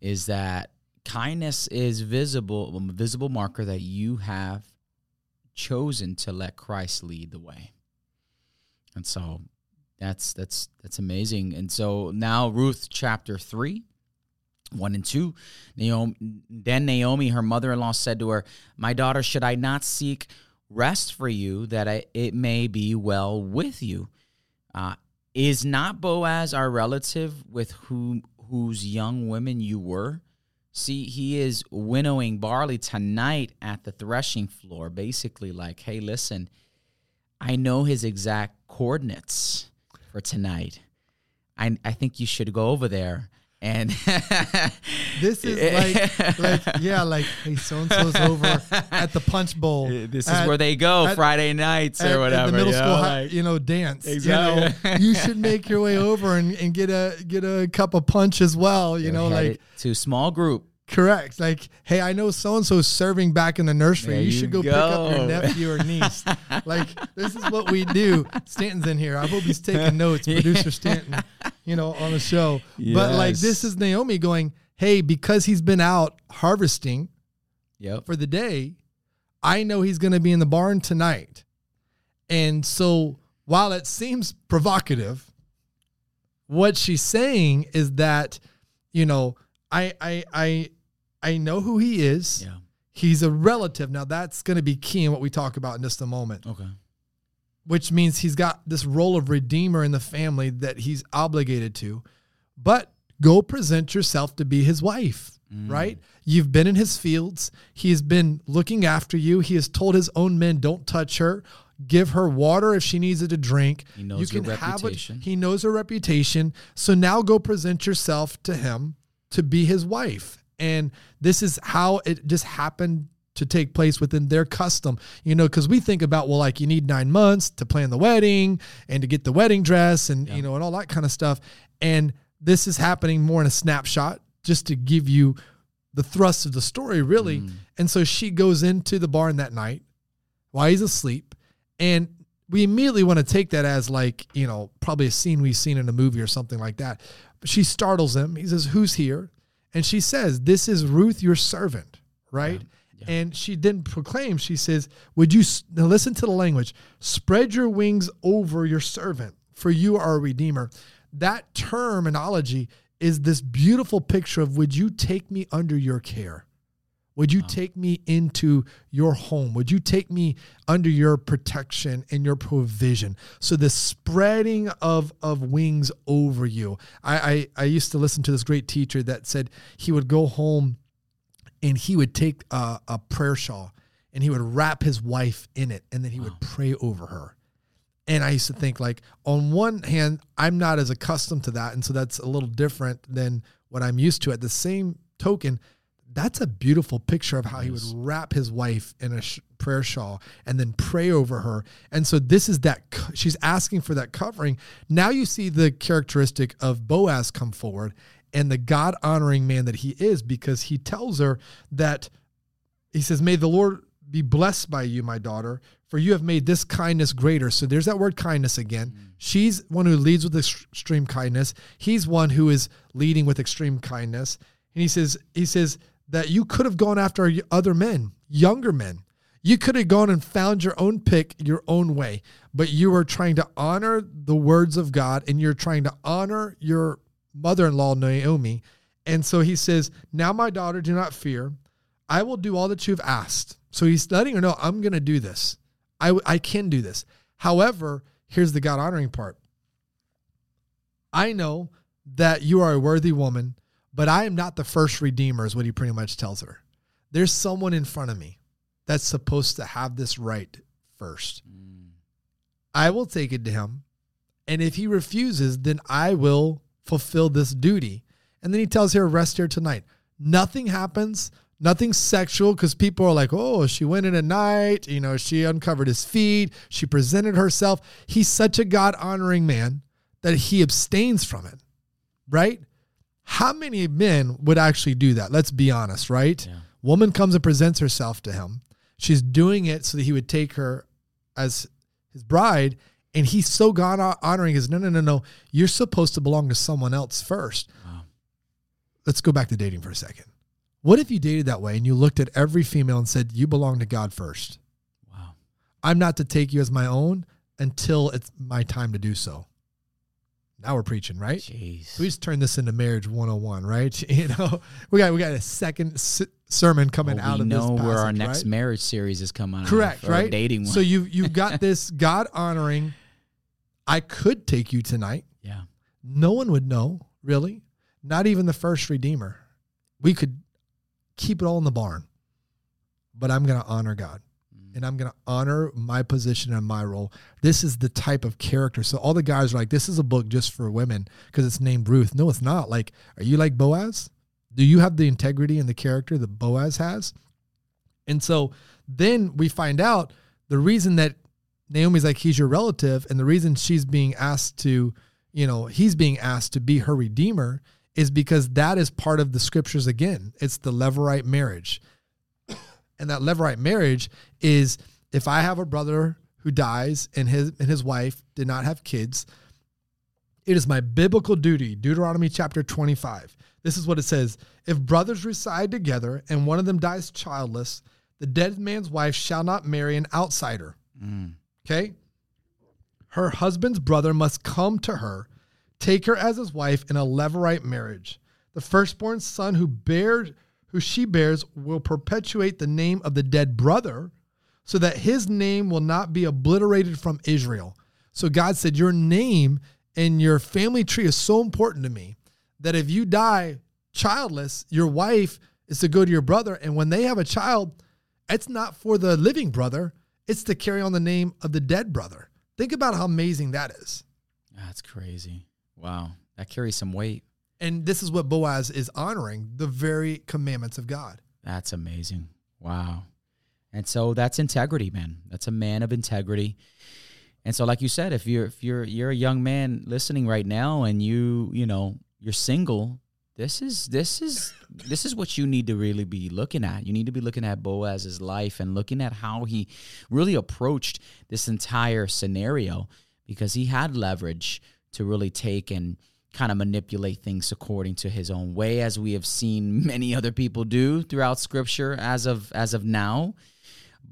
is that kindness is visible, um, a visible marker that you have chosen to let Christ lead the way. And so that's that's that's amazing. And so now Ruth chapter 3 1 and 2 Naomi, then Naomi her mother-in-law said to her my daughter should I not seek rest for you that I, it may be well with you uh, is not Boaz our relative with whom whose young women you were? See, he is winnowing barley tonight at the threshing floor, basically like, hey, listen, I know his exact coordinates for tonight. I I think you should go over there and This is like, like yeah, like hey, so and so's over at the punch bowl. this is at- where they go at- Friday nights at- or at whatever. the middle you school, know, like- you know, dance. Exactly. You, know, you should make your way over and, and get a get a cup of punch as well. You they're know, like to small group. Correct. Like, hey, I know so and so's serving back in the nursery. You, you should go, pick up your nephew or niece. like, this is what we do. Stanton's in here. I hope he's taking notes. Producer Stanton, you know, on the show. But like, this is Naomi going, hey, because he's been out harvesting Yep. for the day, I know he's going to be in the barn tonight. And so while it seems provocative, what she's saying is that, you know, I I I I know who he is. Yeah. He's a relative. Now that's going to be key in what we talk about in just a moment, Okay. which means he's got this role of redeemer in the family that he's obligated to. But go present yourself to be his wife, mm. right? You've been in his fields. He has been looking after you. He has told his own men, don't touch her. Give her water if she needs it to drink. He knows her have what- reputation. he knows her reputation. So now go present yourself to him to be his wife. And this is how it just happened to take place within their custom, you know, because we think about, well, like you need nine months to plan the wedding and to get the wedding dress and, you know, and all that kind of stuff. And this is happening more in a snapshot just to give you the thrust of the story, really. Mm. And so she goes into the barn that night while he's asleep. And we immediately want to take that as like, you know, probably a scene we've seen in a movie or something like that. But she startles him. He says, Who's here? And she says, This is Ruth, your servant, right? And she then proclaims, She says, Would you now listen to the language? Spread your wings over your servant, for you are a redeemer. That terminology is this beautiful picture of would you take me under your care? Would you take me into your home? Would you take me under your protection and your provision? So the spreading of of wings over you. I, I I used to listen to this great teacher that said he would go home and he would take a, a prayer shawl and he would wrap his wife in it and then he would pray over her. And I used to think like on one hand, I'm not as accustomed to that. And so that's a little different than what I'm used to. At the same token, that's a beautiful picture of how he would wrap his wife in a sh- prayer shawl and then pray over her. And so this is that co- she's asking for that covering. Now you see the characteristic of Boaz come forward and the God honoring man that he is because he tells her that he says, May the Lord be blessed by you, my daughter, for you have made this kindness greater. So there's that word kindness again. Mm. She's one who leads with extreme kindness. He's one who is leading with extreme kindness. And he says, he says that you could have gone after other men, younger men. You could have gone and found your own pick your own way, but you are trying to honor the words of God and you're trying to honor your mother in law, Naomi. And so he says, Now, my daughter, do not fear. I will do all that you've asked. So he's letting her know, I'm going to do this. I, I can do this. However, here's the God honoring part. I know that you are a worthy woman, but I am not the first redeemer, is what he pretty much tells her. There's someone in front of me that's supposed to have this right first. I will take it to him. And if he refuses, then I will fulfill this duty. And then he tells her, rest here tonight. Nothing happens, nothing sexual, because people are like, oh, she went in at night. You know, she uncovered his feet. She presented herself. He's such a God honoring man that he abstains from it, right? How many men would actually do that? Let's be honest, right? Yeah. Woman comes and presents herself to him. She's doing it so that he would take her as his bride. And he's so God honoring is no, no, no, no. You're supposed to belong to someone else first. Wow. Let's go back to dating for a second. What if you dated that way and you looked at every female and said, You belong to God first? Wow. I'm not to take you as my own until it's my time to do so. Now we're preaching, right? Jeez. We just turned this into marriage 101, right? You know, we got we got a second s- sermon coming Well, out we of know this where our next right? marriage series is coming out. Correct, or a right? Dating one. So you you've got this God honoring. I could take you tonight. yeah. No one would know, really. Not even the first redeemer. We could keep it all in the barn. But I'm going to honor God. And I'm going to honor my position and my role. This is the type of character. So all the guys are like, this is a book just for women because it's named Ruth. No, it's not. Like, are you like Boaz? Do you have the integrity and the character that Boaz has? And so then we find out the reason that Naomi's like, he's your relative, and the reason she's being asked to, you know, he's being asked to be her redeemer is because that is part of the scriptures again. It's the Levirate marriage. And that Levirate marriage is if I have a brother who dies and his and his wife did not have kids, It is my biblical duty, Deuteronomy chapter 25. This is what it says If brothers reside together and one of them dies childless, the dead man's wife shall not marry an outsider. Mm. Okay? Her husband's brother must come to her, take her as his wife in a levirate marriage. The firstborn son who bears who she bears will perpetuate the name of the dead brother so that his name will not be obliterated from Israel. So God said, Your name and your family tree is so important to me that if you die childless, your wife is to go to your brother. And when they have a child, it's not for the living brother, it's to carry on the name of the dead brother. Think about how amazing that is. That's crazy. Wow. That carries some weight. And this is what Boaz is honoring the very commandments of God. That's amazing. Wow. And so that's integrity, man. That's a man of integrity. And so, like you said, if you're if you're you're a young man listening right now and you you know you're single, this is this is this is what you need to really be looking at. You need to be looking at Boaz's life and looking at how he really approached this entire scenario because he had leverage to really take and kind of manipulate things according to his own way as we have seen many other people do throughout scripture as of as of now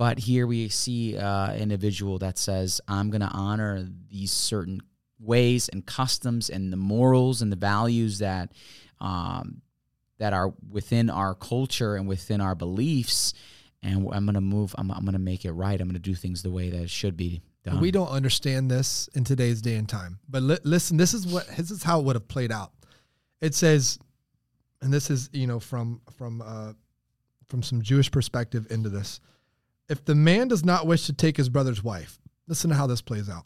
but here we see uh, individual that says, I'm going to honor these certain ways and customs and the morals and the values that um, that are within our culture and within our beliefs. And I'm going to move, I'm, I'm going to make it right. I'm going to do things the way that it should be done. We don't understand this in today's day and time. But li- listen, this is what this is how it would have played out. It says, and this is you know from from uh, from some Jewish perspective into this. If the man does not wish to take his brother's wife, listen to how this plays out.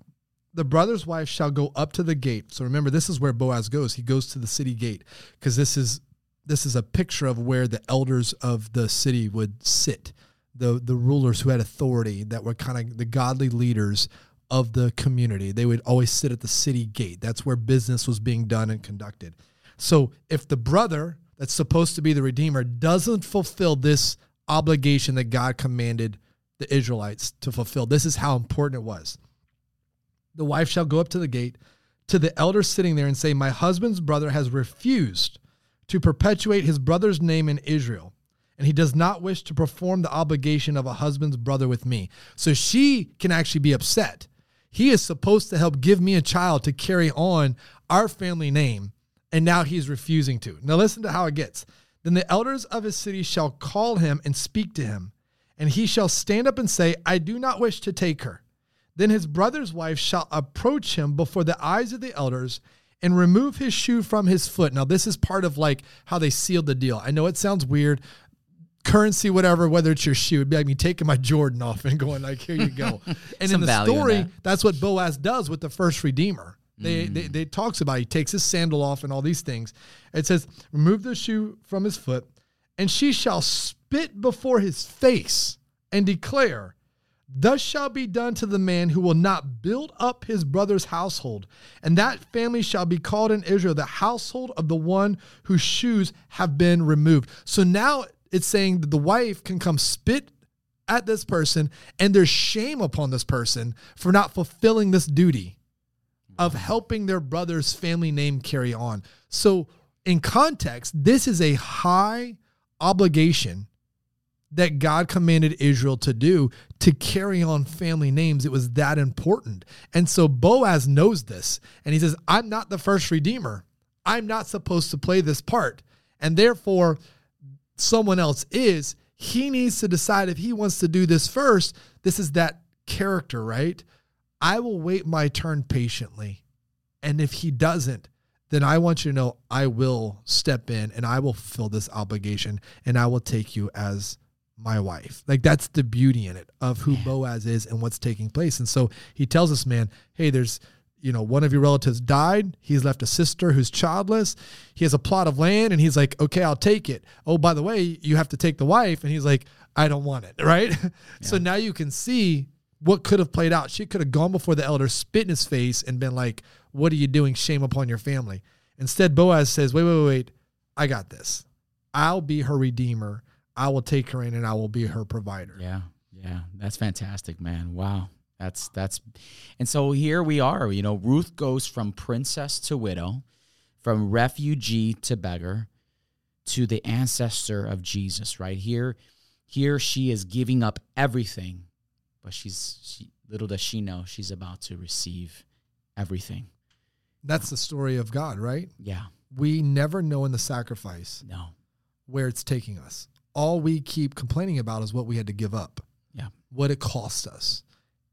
The brother's wife shall go up to the gate. So remember, this is where Boaz goes. He goes to the city gate because this is this is a picture of where the elders of the city would sit, the the rulers who had authority, that were kind of the godly leaders of the community. They would always sit at the city gate. That's where business was being done and conducted. So if the brother that's supposed to be the redeemer doesn't fulfill this obligation that God commanded the Israelites to fulfill. This is how important it was. The wife shall go up to the gate to the elder sitting there and say, My husband's brother has refused to perpetuate his brother's name in Israel, and he does not wish to perform the obligation of a husband's brother with me. So she can actually be upset. He is supposed to help give me a child to carry on our family name, and now he's refusing to. Now, listen to how it gets. Then the elders of his city shall call him and speak to him and he shall stand up and say, I do not wish to take her. Then his brother's wife shall approach him before the eyes of the elders and remove his shoe from his foot. Now, this is part of like how they sealed the deal. I know it sounds weird. Currency, whatever, whether it's your shoe, it'd be like me taking my Jordan off and going like, "Here you go." and in the story, in that. that's what Boaz does with the first redeemer. They, mm. they, they talks about he takes his sandal off and all these things. It says, "Remove the shoe from his foot, and she shall spit before his face and declare, Thus shall be done to the man who will not build up his brother's household, and that family shall be called in Israel the household of the one whose shoes have been removed. So now it's saying that the wife can come spit at this person, and there's shame upon this person for not fulfilling this duty of helping their brother's family name carry on. So, in context, this is a high obligation that God commanded Israel to do to carry on family names. It was that important. And so Boaz knows this and he says, I'm not the first redeemer. I'm not supposed to play this part. And therefore, someone else is. He needs to decide if he wants to do this first. This is that character, right? I will wait my turn patiently. And if he doesn't, then I want you to know I will step in and I will fulfill this obligation and I will take you as my wife. Like that's the beauty in it of who Boaz is and what's taking place. And so he tells this man, hey, there's you know, one of your relatives died. He's left a sister who's childless. He has a plot of land and he's like, okay, I'll take it. Oh, by the way, you have to take the wife. And he's like, I don't want it. Right. Yeah. so now you can see what could have played out. She could have gone before the elder, spit in his face, and been like, What are you doing? Shame upon your family. Instead, Boaz says, Wait, wait, wait, I got this. I'll be her redeemer. I will take her in and I will be her provider. Yeah. Yeah. That's fantastic, man. Wow. That's that's and so here we are, you know, Ruth goes from princess to widow, from refugee to beggar to the ancestor of Jesus, right? Here here she is giving up everything, but she's she, little does she know she's about to receive everything. That's the story of God, right? Yeah. We never know in the sacrifice No. where it's taking us. All we keep complaining about is what we had to give up. Yeah. What it cost us.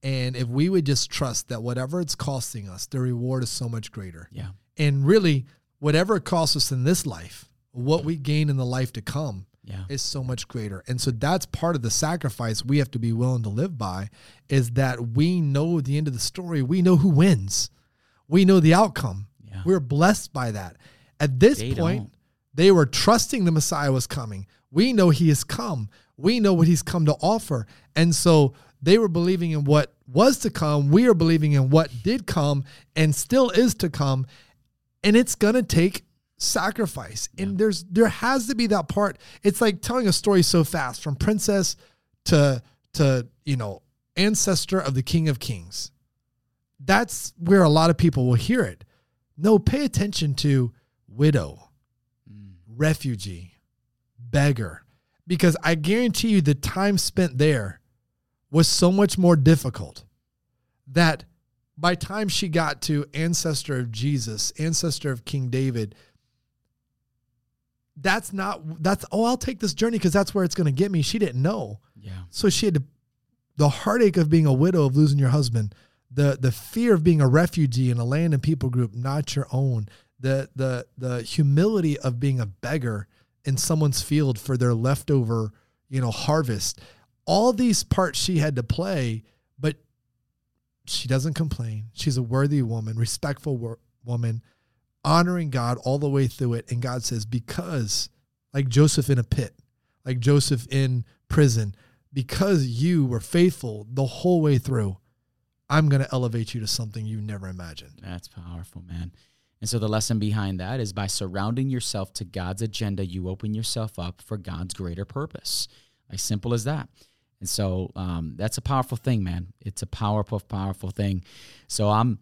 And if we would just trust that whatever it's costing us, the reward is so much greater. Yeah. And really, whatever it costs us in this life, what we gain in the life to come Yeah. is so much greater. And so that's part of the sacrifice we have to be willing to live by is that we know the end of the story. We know who wins. We know the outcome. Yeah. We're blessed by that. At this They point, don't. they were trusting the Messiah was coming. We know he has come. We know what he's come to offer. And so they were believing in what was to come. We are believing in what did come and still is to come. And it's going to take sacrifice. And there's there has to be that part. It's like telling a story so fast from princess to to, you know, ancestor of the king of kings. That's where a lot of people will hear it. No, pay attention to widow, mm. refugee, beggar, because I guarantee you the time spent there was so much more difficult that by time she got to ancestor of Jesus, ancestor of King David, that's not that's oh I'll take this journey because that's where it's going to get me. She didn't know. Yeah. So she had to, the heartache of being a widow, of losing your husband, the the fear of being a refugee in a land and people group not your own, the the the humility of being a beggar in someone's field for their leftover, you know, harvest. All these parts she had to play, but she doesn't complain. She's a worthy woman, respectful wo- woman, honoring God all the way through it. And God says, because like Joseph in a pit, like Joseph in prison, because you were faithful the whole way through, I'm going to elevate you to something you never imagined. That's powerful, man. And so the lesson behind that is by surrounding yourself to God's agenda, you open yourself up for God's greater purpose. As simple as that. And so um, that's a powerful thing, man. It's a powerful, powerful thing. So I'm,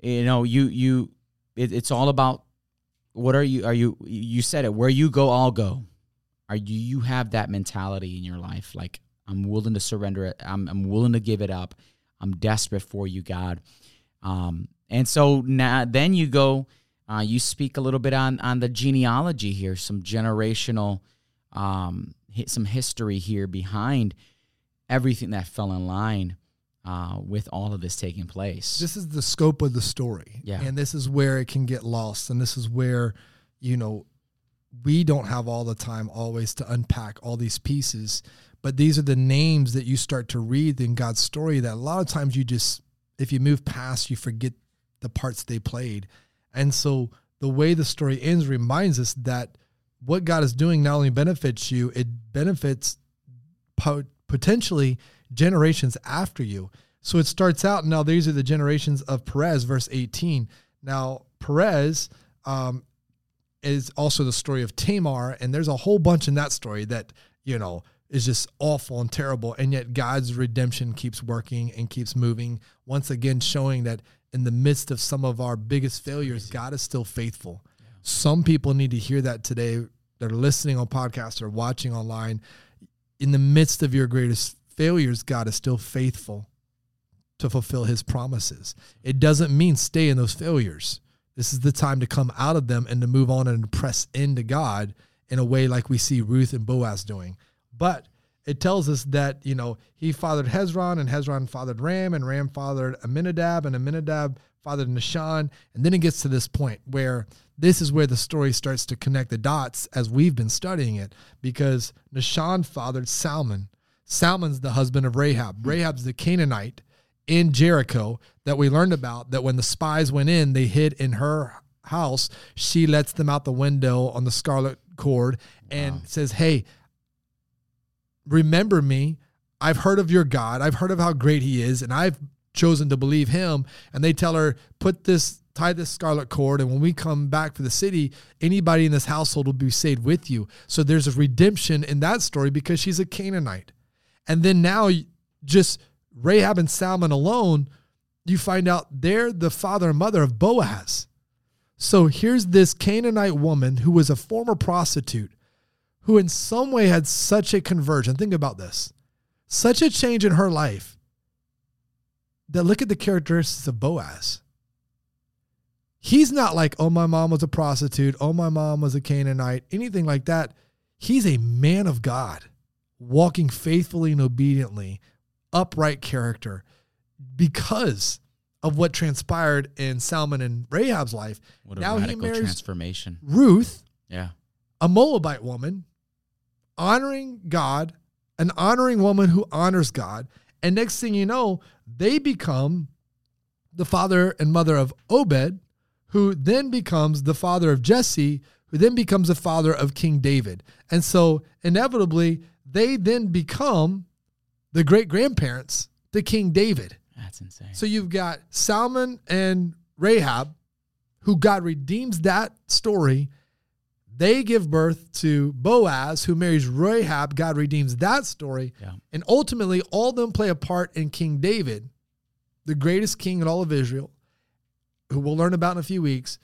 you know, you you, it, it's all about what are you? Are you? You said it. Where you go, I'll go. Are you? You have that mentality in your life, like I'm willing to surrender it. I'm I'm willing to give it up. I'm desperate for you, God. Um, and so now, then you go, uh, you speak a little bit on on the genealogy here, some generational, um, some history here behind everything that fell in line uh, with all of this taking place. This is the scope of the story. Yeah. And this is where it can get lost. And this is where, you know, we don't have all the time always to unpack all these pieces. But these are the names that you start to read in God's story that a lot of times you just, if you move past, you forget the parts they played. And so the way the story ends reminds us that what God is doing not only benefits you, it benefits po- potentially generations after you. So it starts out now, these are the generations of Perez, verse 18. Now, Perez um, is also the story of Tamar, and there's a whole bunch in that story that, you know, is just awful and terrible. And yet God's redemption keeps working and keeps moving. Once again, showing that in the midst of some of our biggest failures, God is still faithful. Some people need to hear that today that are listening on podcasts or watching online. In the midst of your greatest failures, God is still faithful to fulfill his promises. It doesn't mean stay in those failures. This is the time to come out of them and to move on and press into God in a way like we see Ruth and Boaz doing. But it tells us that, you know, he fathered Hezron and Hezron fathered Ram and Ram fathered Aminadab and Aminadab fathered Nahshon. And then it gets to this point where this is where the story starts to connect the dots as we've been studying it because Nahshon fathered Salmon. Salmon's the husband of Rahab. Rahab's the Canaanite in Jericho that we learned about that when the spies went in, they hid in her house. She lets them out the window on the scarlet cord and says, Hey, remember me. I've heard of your God. I've heard of how great he is, and I've chosen to believe him. And they tell her, put this, tie this scarlet cord, and when we come back for the city, anybody in this household will be saved with you. So there's a redemption in that story because she's a Canaanite. And then now, just Rahab and Salmon alone, you find out they're the father and mother of Boaz. So here's this Canaanite woman who was a former prostitute, who in some way had such a conversion. Think about this such a change in her life that look at the characteristics of Boaz. He's not like, oh, my mom was a prostitute, oh, my mom was a Canaanite, anything like that. He's a man of God, walking faithfully and obediently, upright character because of what transpired in Salmon and Rahab's life. What a now radical he marries transformation. Ruth, yeah, a Moabite woman, honoring God, an honoring woman who honors God. And next thing you know, they become the father and mother of Obed, who then becomes the father of Jesse, who then becomes the father of King David. And so inevitably, they then become the great grandparents to King David. That's insane. So you've got Salmon and Rahab, who God redeems that story. They give birth to Boaz, who marries Rahab. God redeems that story. Yeah. And ultimately, all of them play a part in King David, the greatest king in all of Israel, who we'll learn about in a few weeks,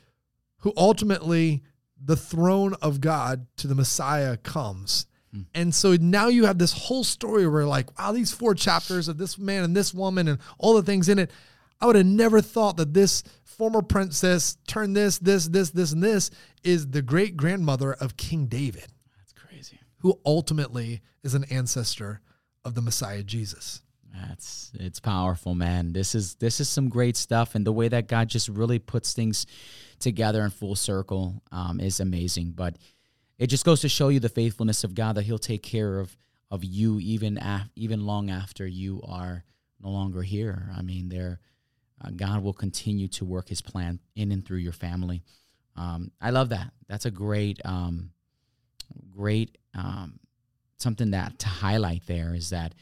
who ultimately the throne of God to the Messiah comes. Hmm. And so now you have this whole story where like, wow, these four chapters of this man and this woman and all the things in it. I would have never thought that this former princess turned this, this, this, this, and this is the great grandmother of King David. That's crazy. Who ultimately is an ancestor of the Messiah Jesus. That's it's powerful, man. This is this is some great stuff, and the way that God just really puts things together in full circle um, is amazing. But it just goes to show you the faithfulness of God that He'll take care of of you even af- even long after you are no longer here. I mean, there uh, God will continue to work His plan in and through your family. Um, I love that. That's a great, um, great um, something that to highlight there is that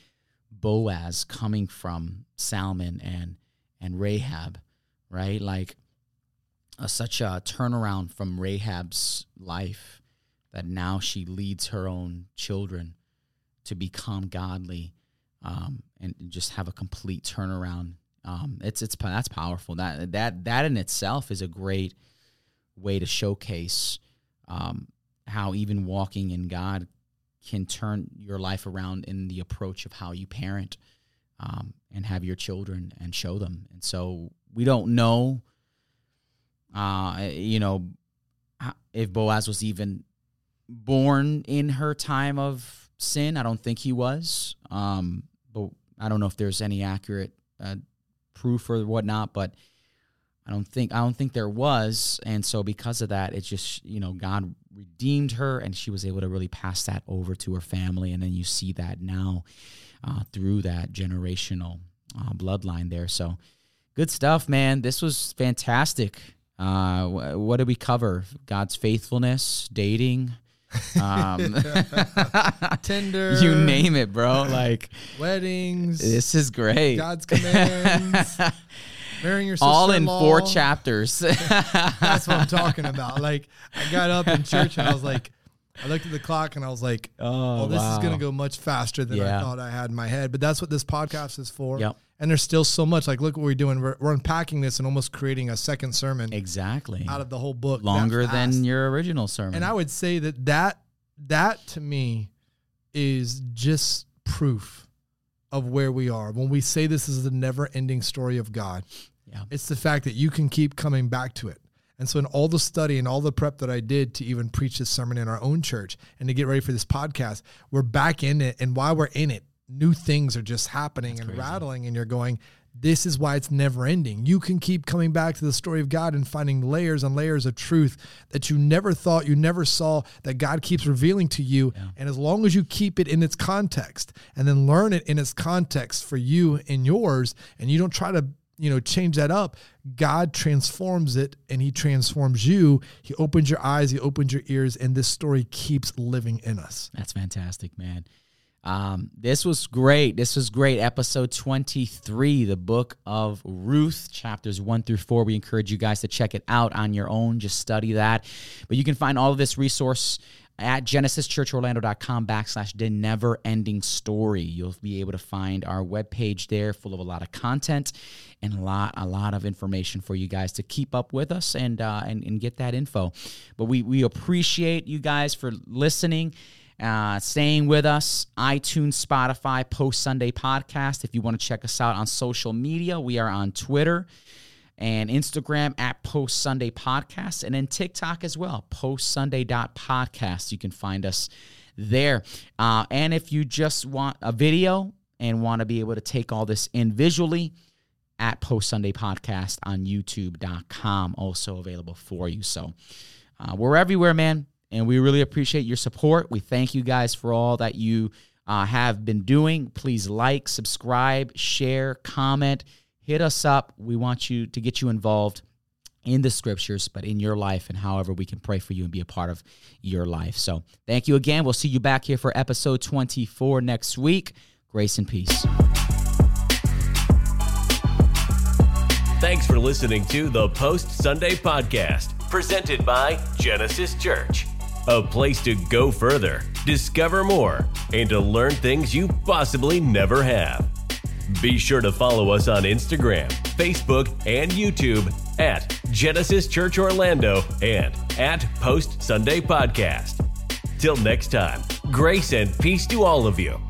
Boaz coming from Salmon and and Rahab, right? Like such a turnaround from Rahab's life that now she leads her own children to become godly um, and just have a complete turnaround. Um, it's it's that's powerful. That that that in itself is a great way to showcase um, how even walking in God can turn your life around in the approach of how you parent um, and have your children and show them. And so we don't know, uh, you know, if Boaz was even born in her time of sin. I don't think he was, um, but I don't know if there's any accurate uh, proof or whatnot. But I don't think I don't think there was, and so because of that, it's just you know God redeemed her, and she was able to really pass that over to her family, and then you see that now uh, through that generational uh, bloodline there. So good stuff, man. This was fantastic. Uh, what did we cover? God's faithfulness, dating, um, Tinder, you name it, bro. Like weddings. This is great. God's commands. marrying your all in four chapters. That's what I'm talking about. Like I got up in church and I was like, I looked at the clock and I was like, oh, oh this wow. is going to go much faster than yeah. I thought I had in my head. But that's what this podcast is for. Yep. And there's still so much. Like, look what we're doing. We're, we're unpacking this and almost creating a second sermon. Exactly. Out of the whole book. Longer than your original sermon. And I would say that that, that to me is just proof of where we are. When we say this is the never ending story of God, yeah. it's the fact that you can keep coming back to it. And so, in all the study and all the prep that I did to even preach this sermon in our own church and to get ready for this podcast, we're back in it. And while we're in it, new things are just happening That's and crazy. rattling. And you're going, this is why it's never ending. You can keep coming back to the story of God and finding layers and layers of truth that you never thought, you never saw, that God keeps revealing to you. Yeah. And as long as you keep it in its context and then learn it in its context for you and yours, and you don't try to you know change that up god transforms it and he transforms you he opens your eyes he opens your ears and this story keeps living in us that's fantastic man um, this was great. This was great. Episode 23, the book of Ruth, chapters 1 through 4. We encourage you guys to check it out on your own. Just study that. But you can find all of this resource at genesischurchorlando.com backslash the never ending story. You'll be able to find our webpage there full of a lot of content and a lot, a lot of information for you guys to keep up with us and, uh, and, and get that info. But we, we appreciate you guys for listening. Uh, staying with us, iTunes, Spotify, Post Sunday Podcast. If you want to check us out on social media, we are on Twitter and Instagram at Post Sunday Podcast, and then TikTok as well, Post Sunday Podcast. You can find us there. Uh, and if you just want a video and want to be able to take all this in visually, at Post Sunday Podcast on YouTube.com, also available for you. So uh, we're everywhere, man, and we really appreciate your support. We thank you guys for all that you uh, have been doing. Please like, subscribe, share, comment hit us up. We want you to get you involved in the scriptures, but in your life and however we can pray for you and be a part of your life. So thank you again. We'll see you back here for episode 24 next week. Grace and peace. Thanks for listening to the Post Sunday Podcast, presented by Genesis Church. A place to go further, discover more, and to learn things you possibly never have. Be sure to follow us on Instagram, Facebook, and YouTube at Genesis Church Orlando and at Post Sunday Podcast. Till next time, grace and peace to all of you.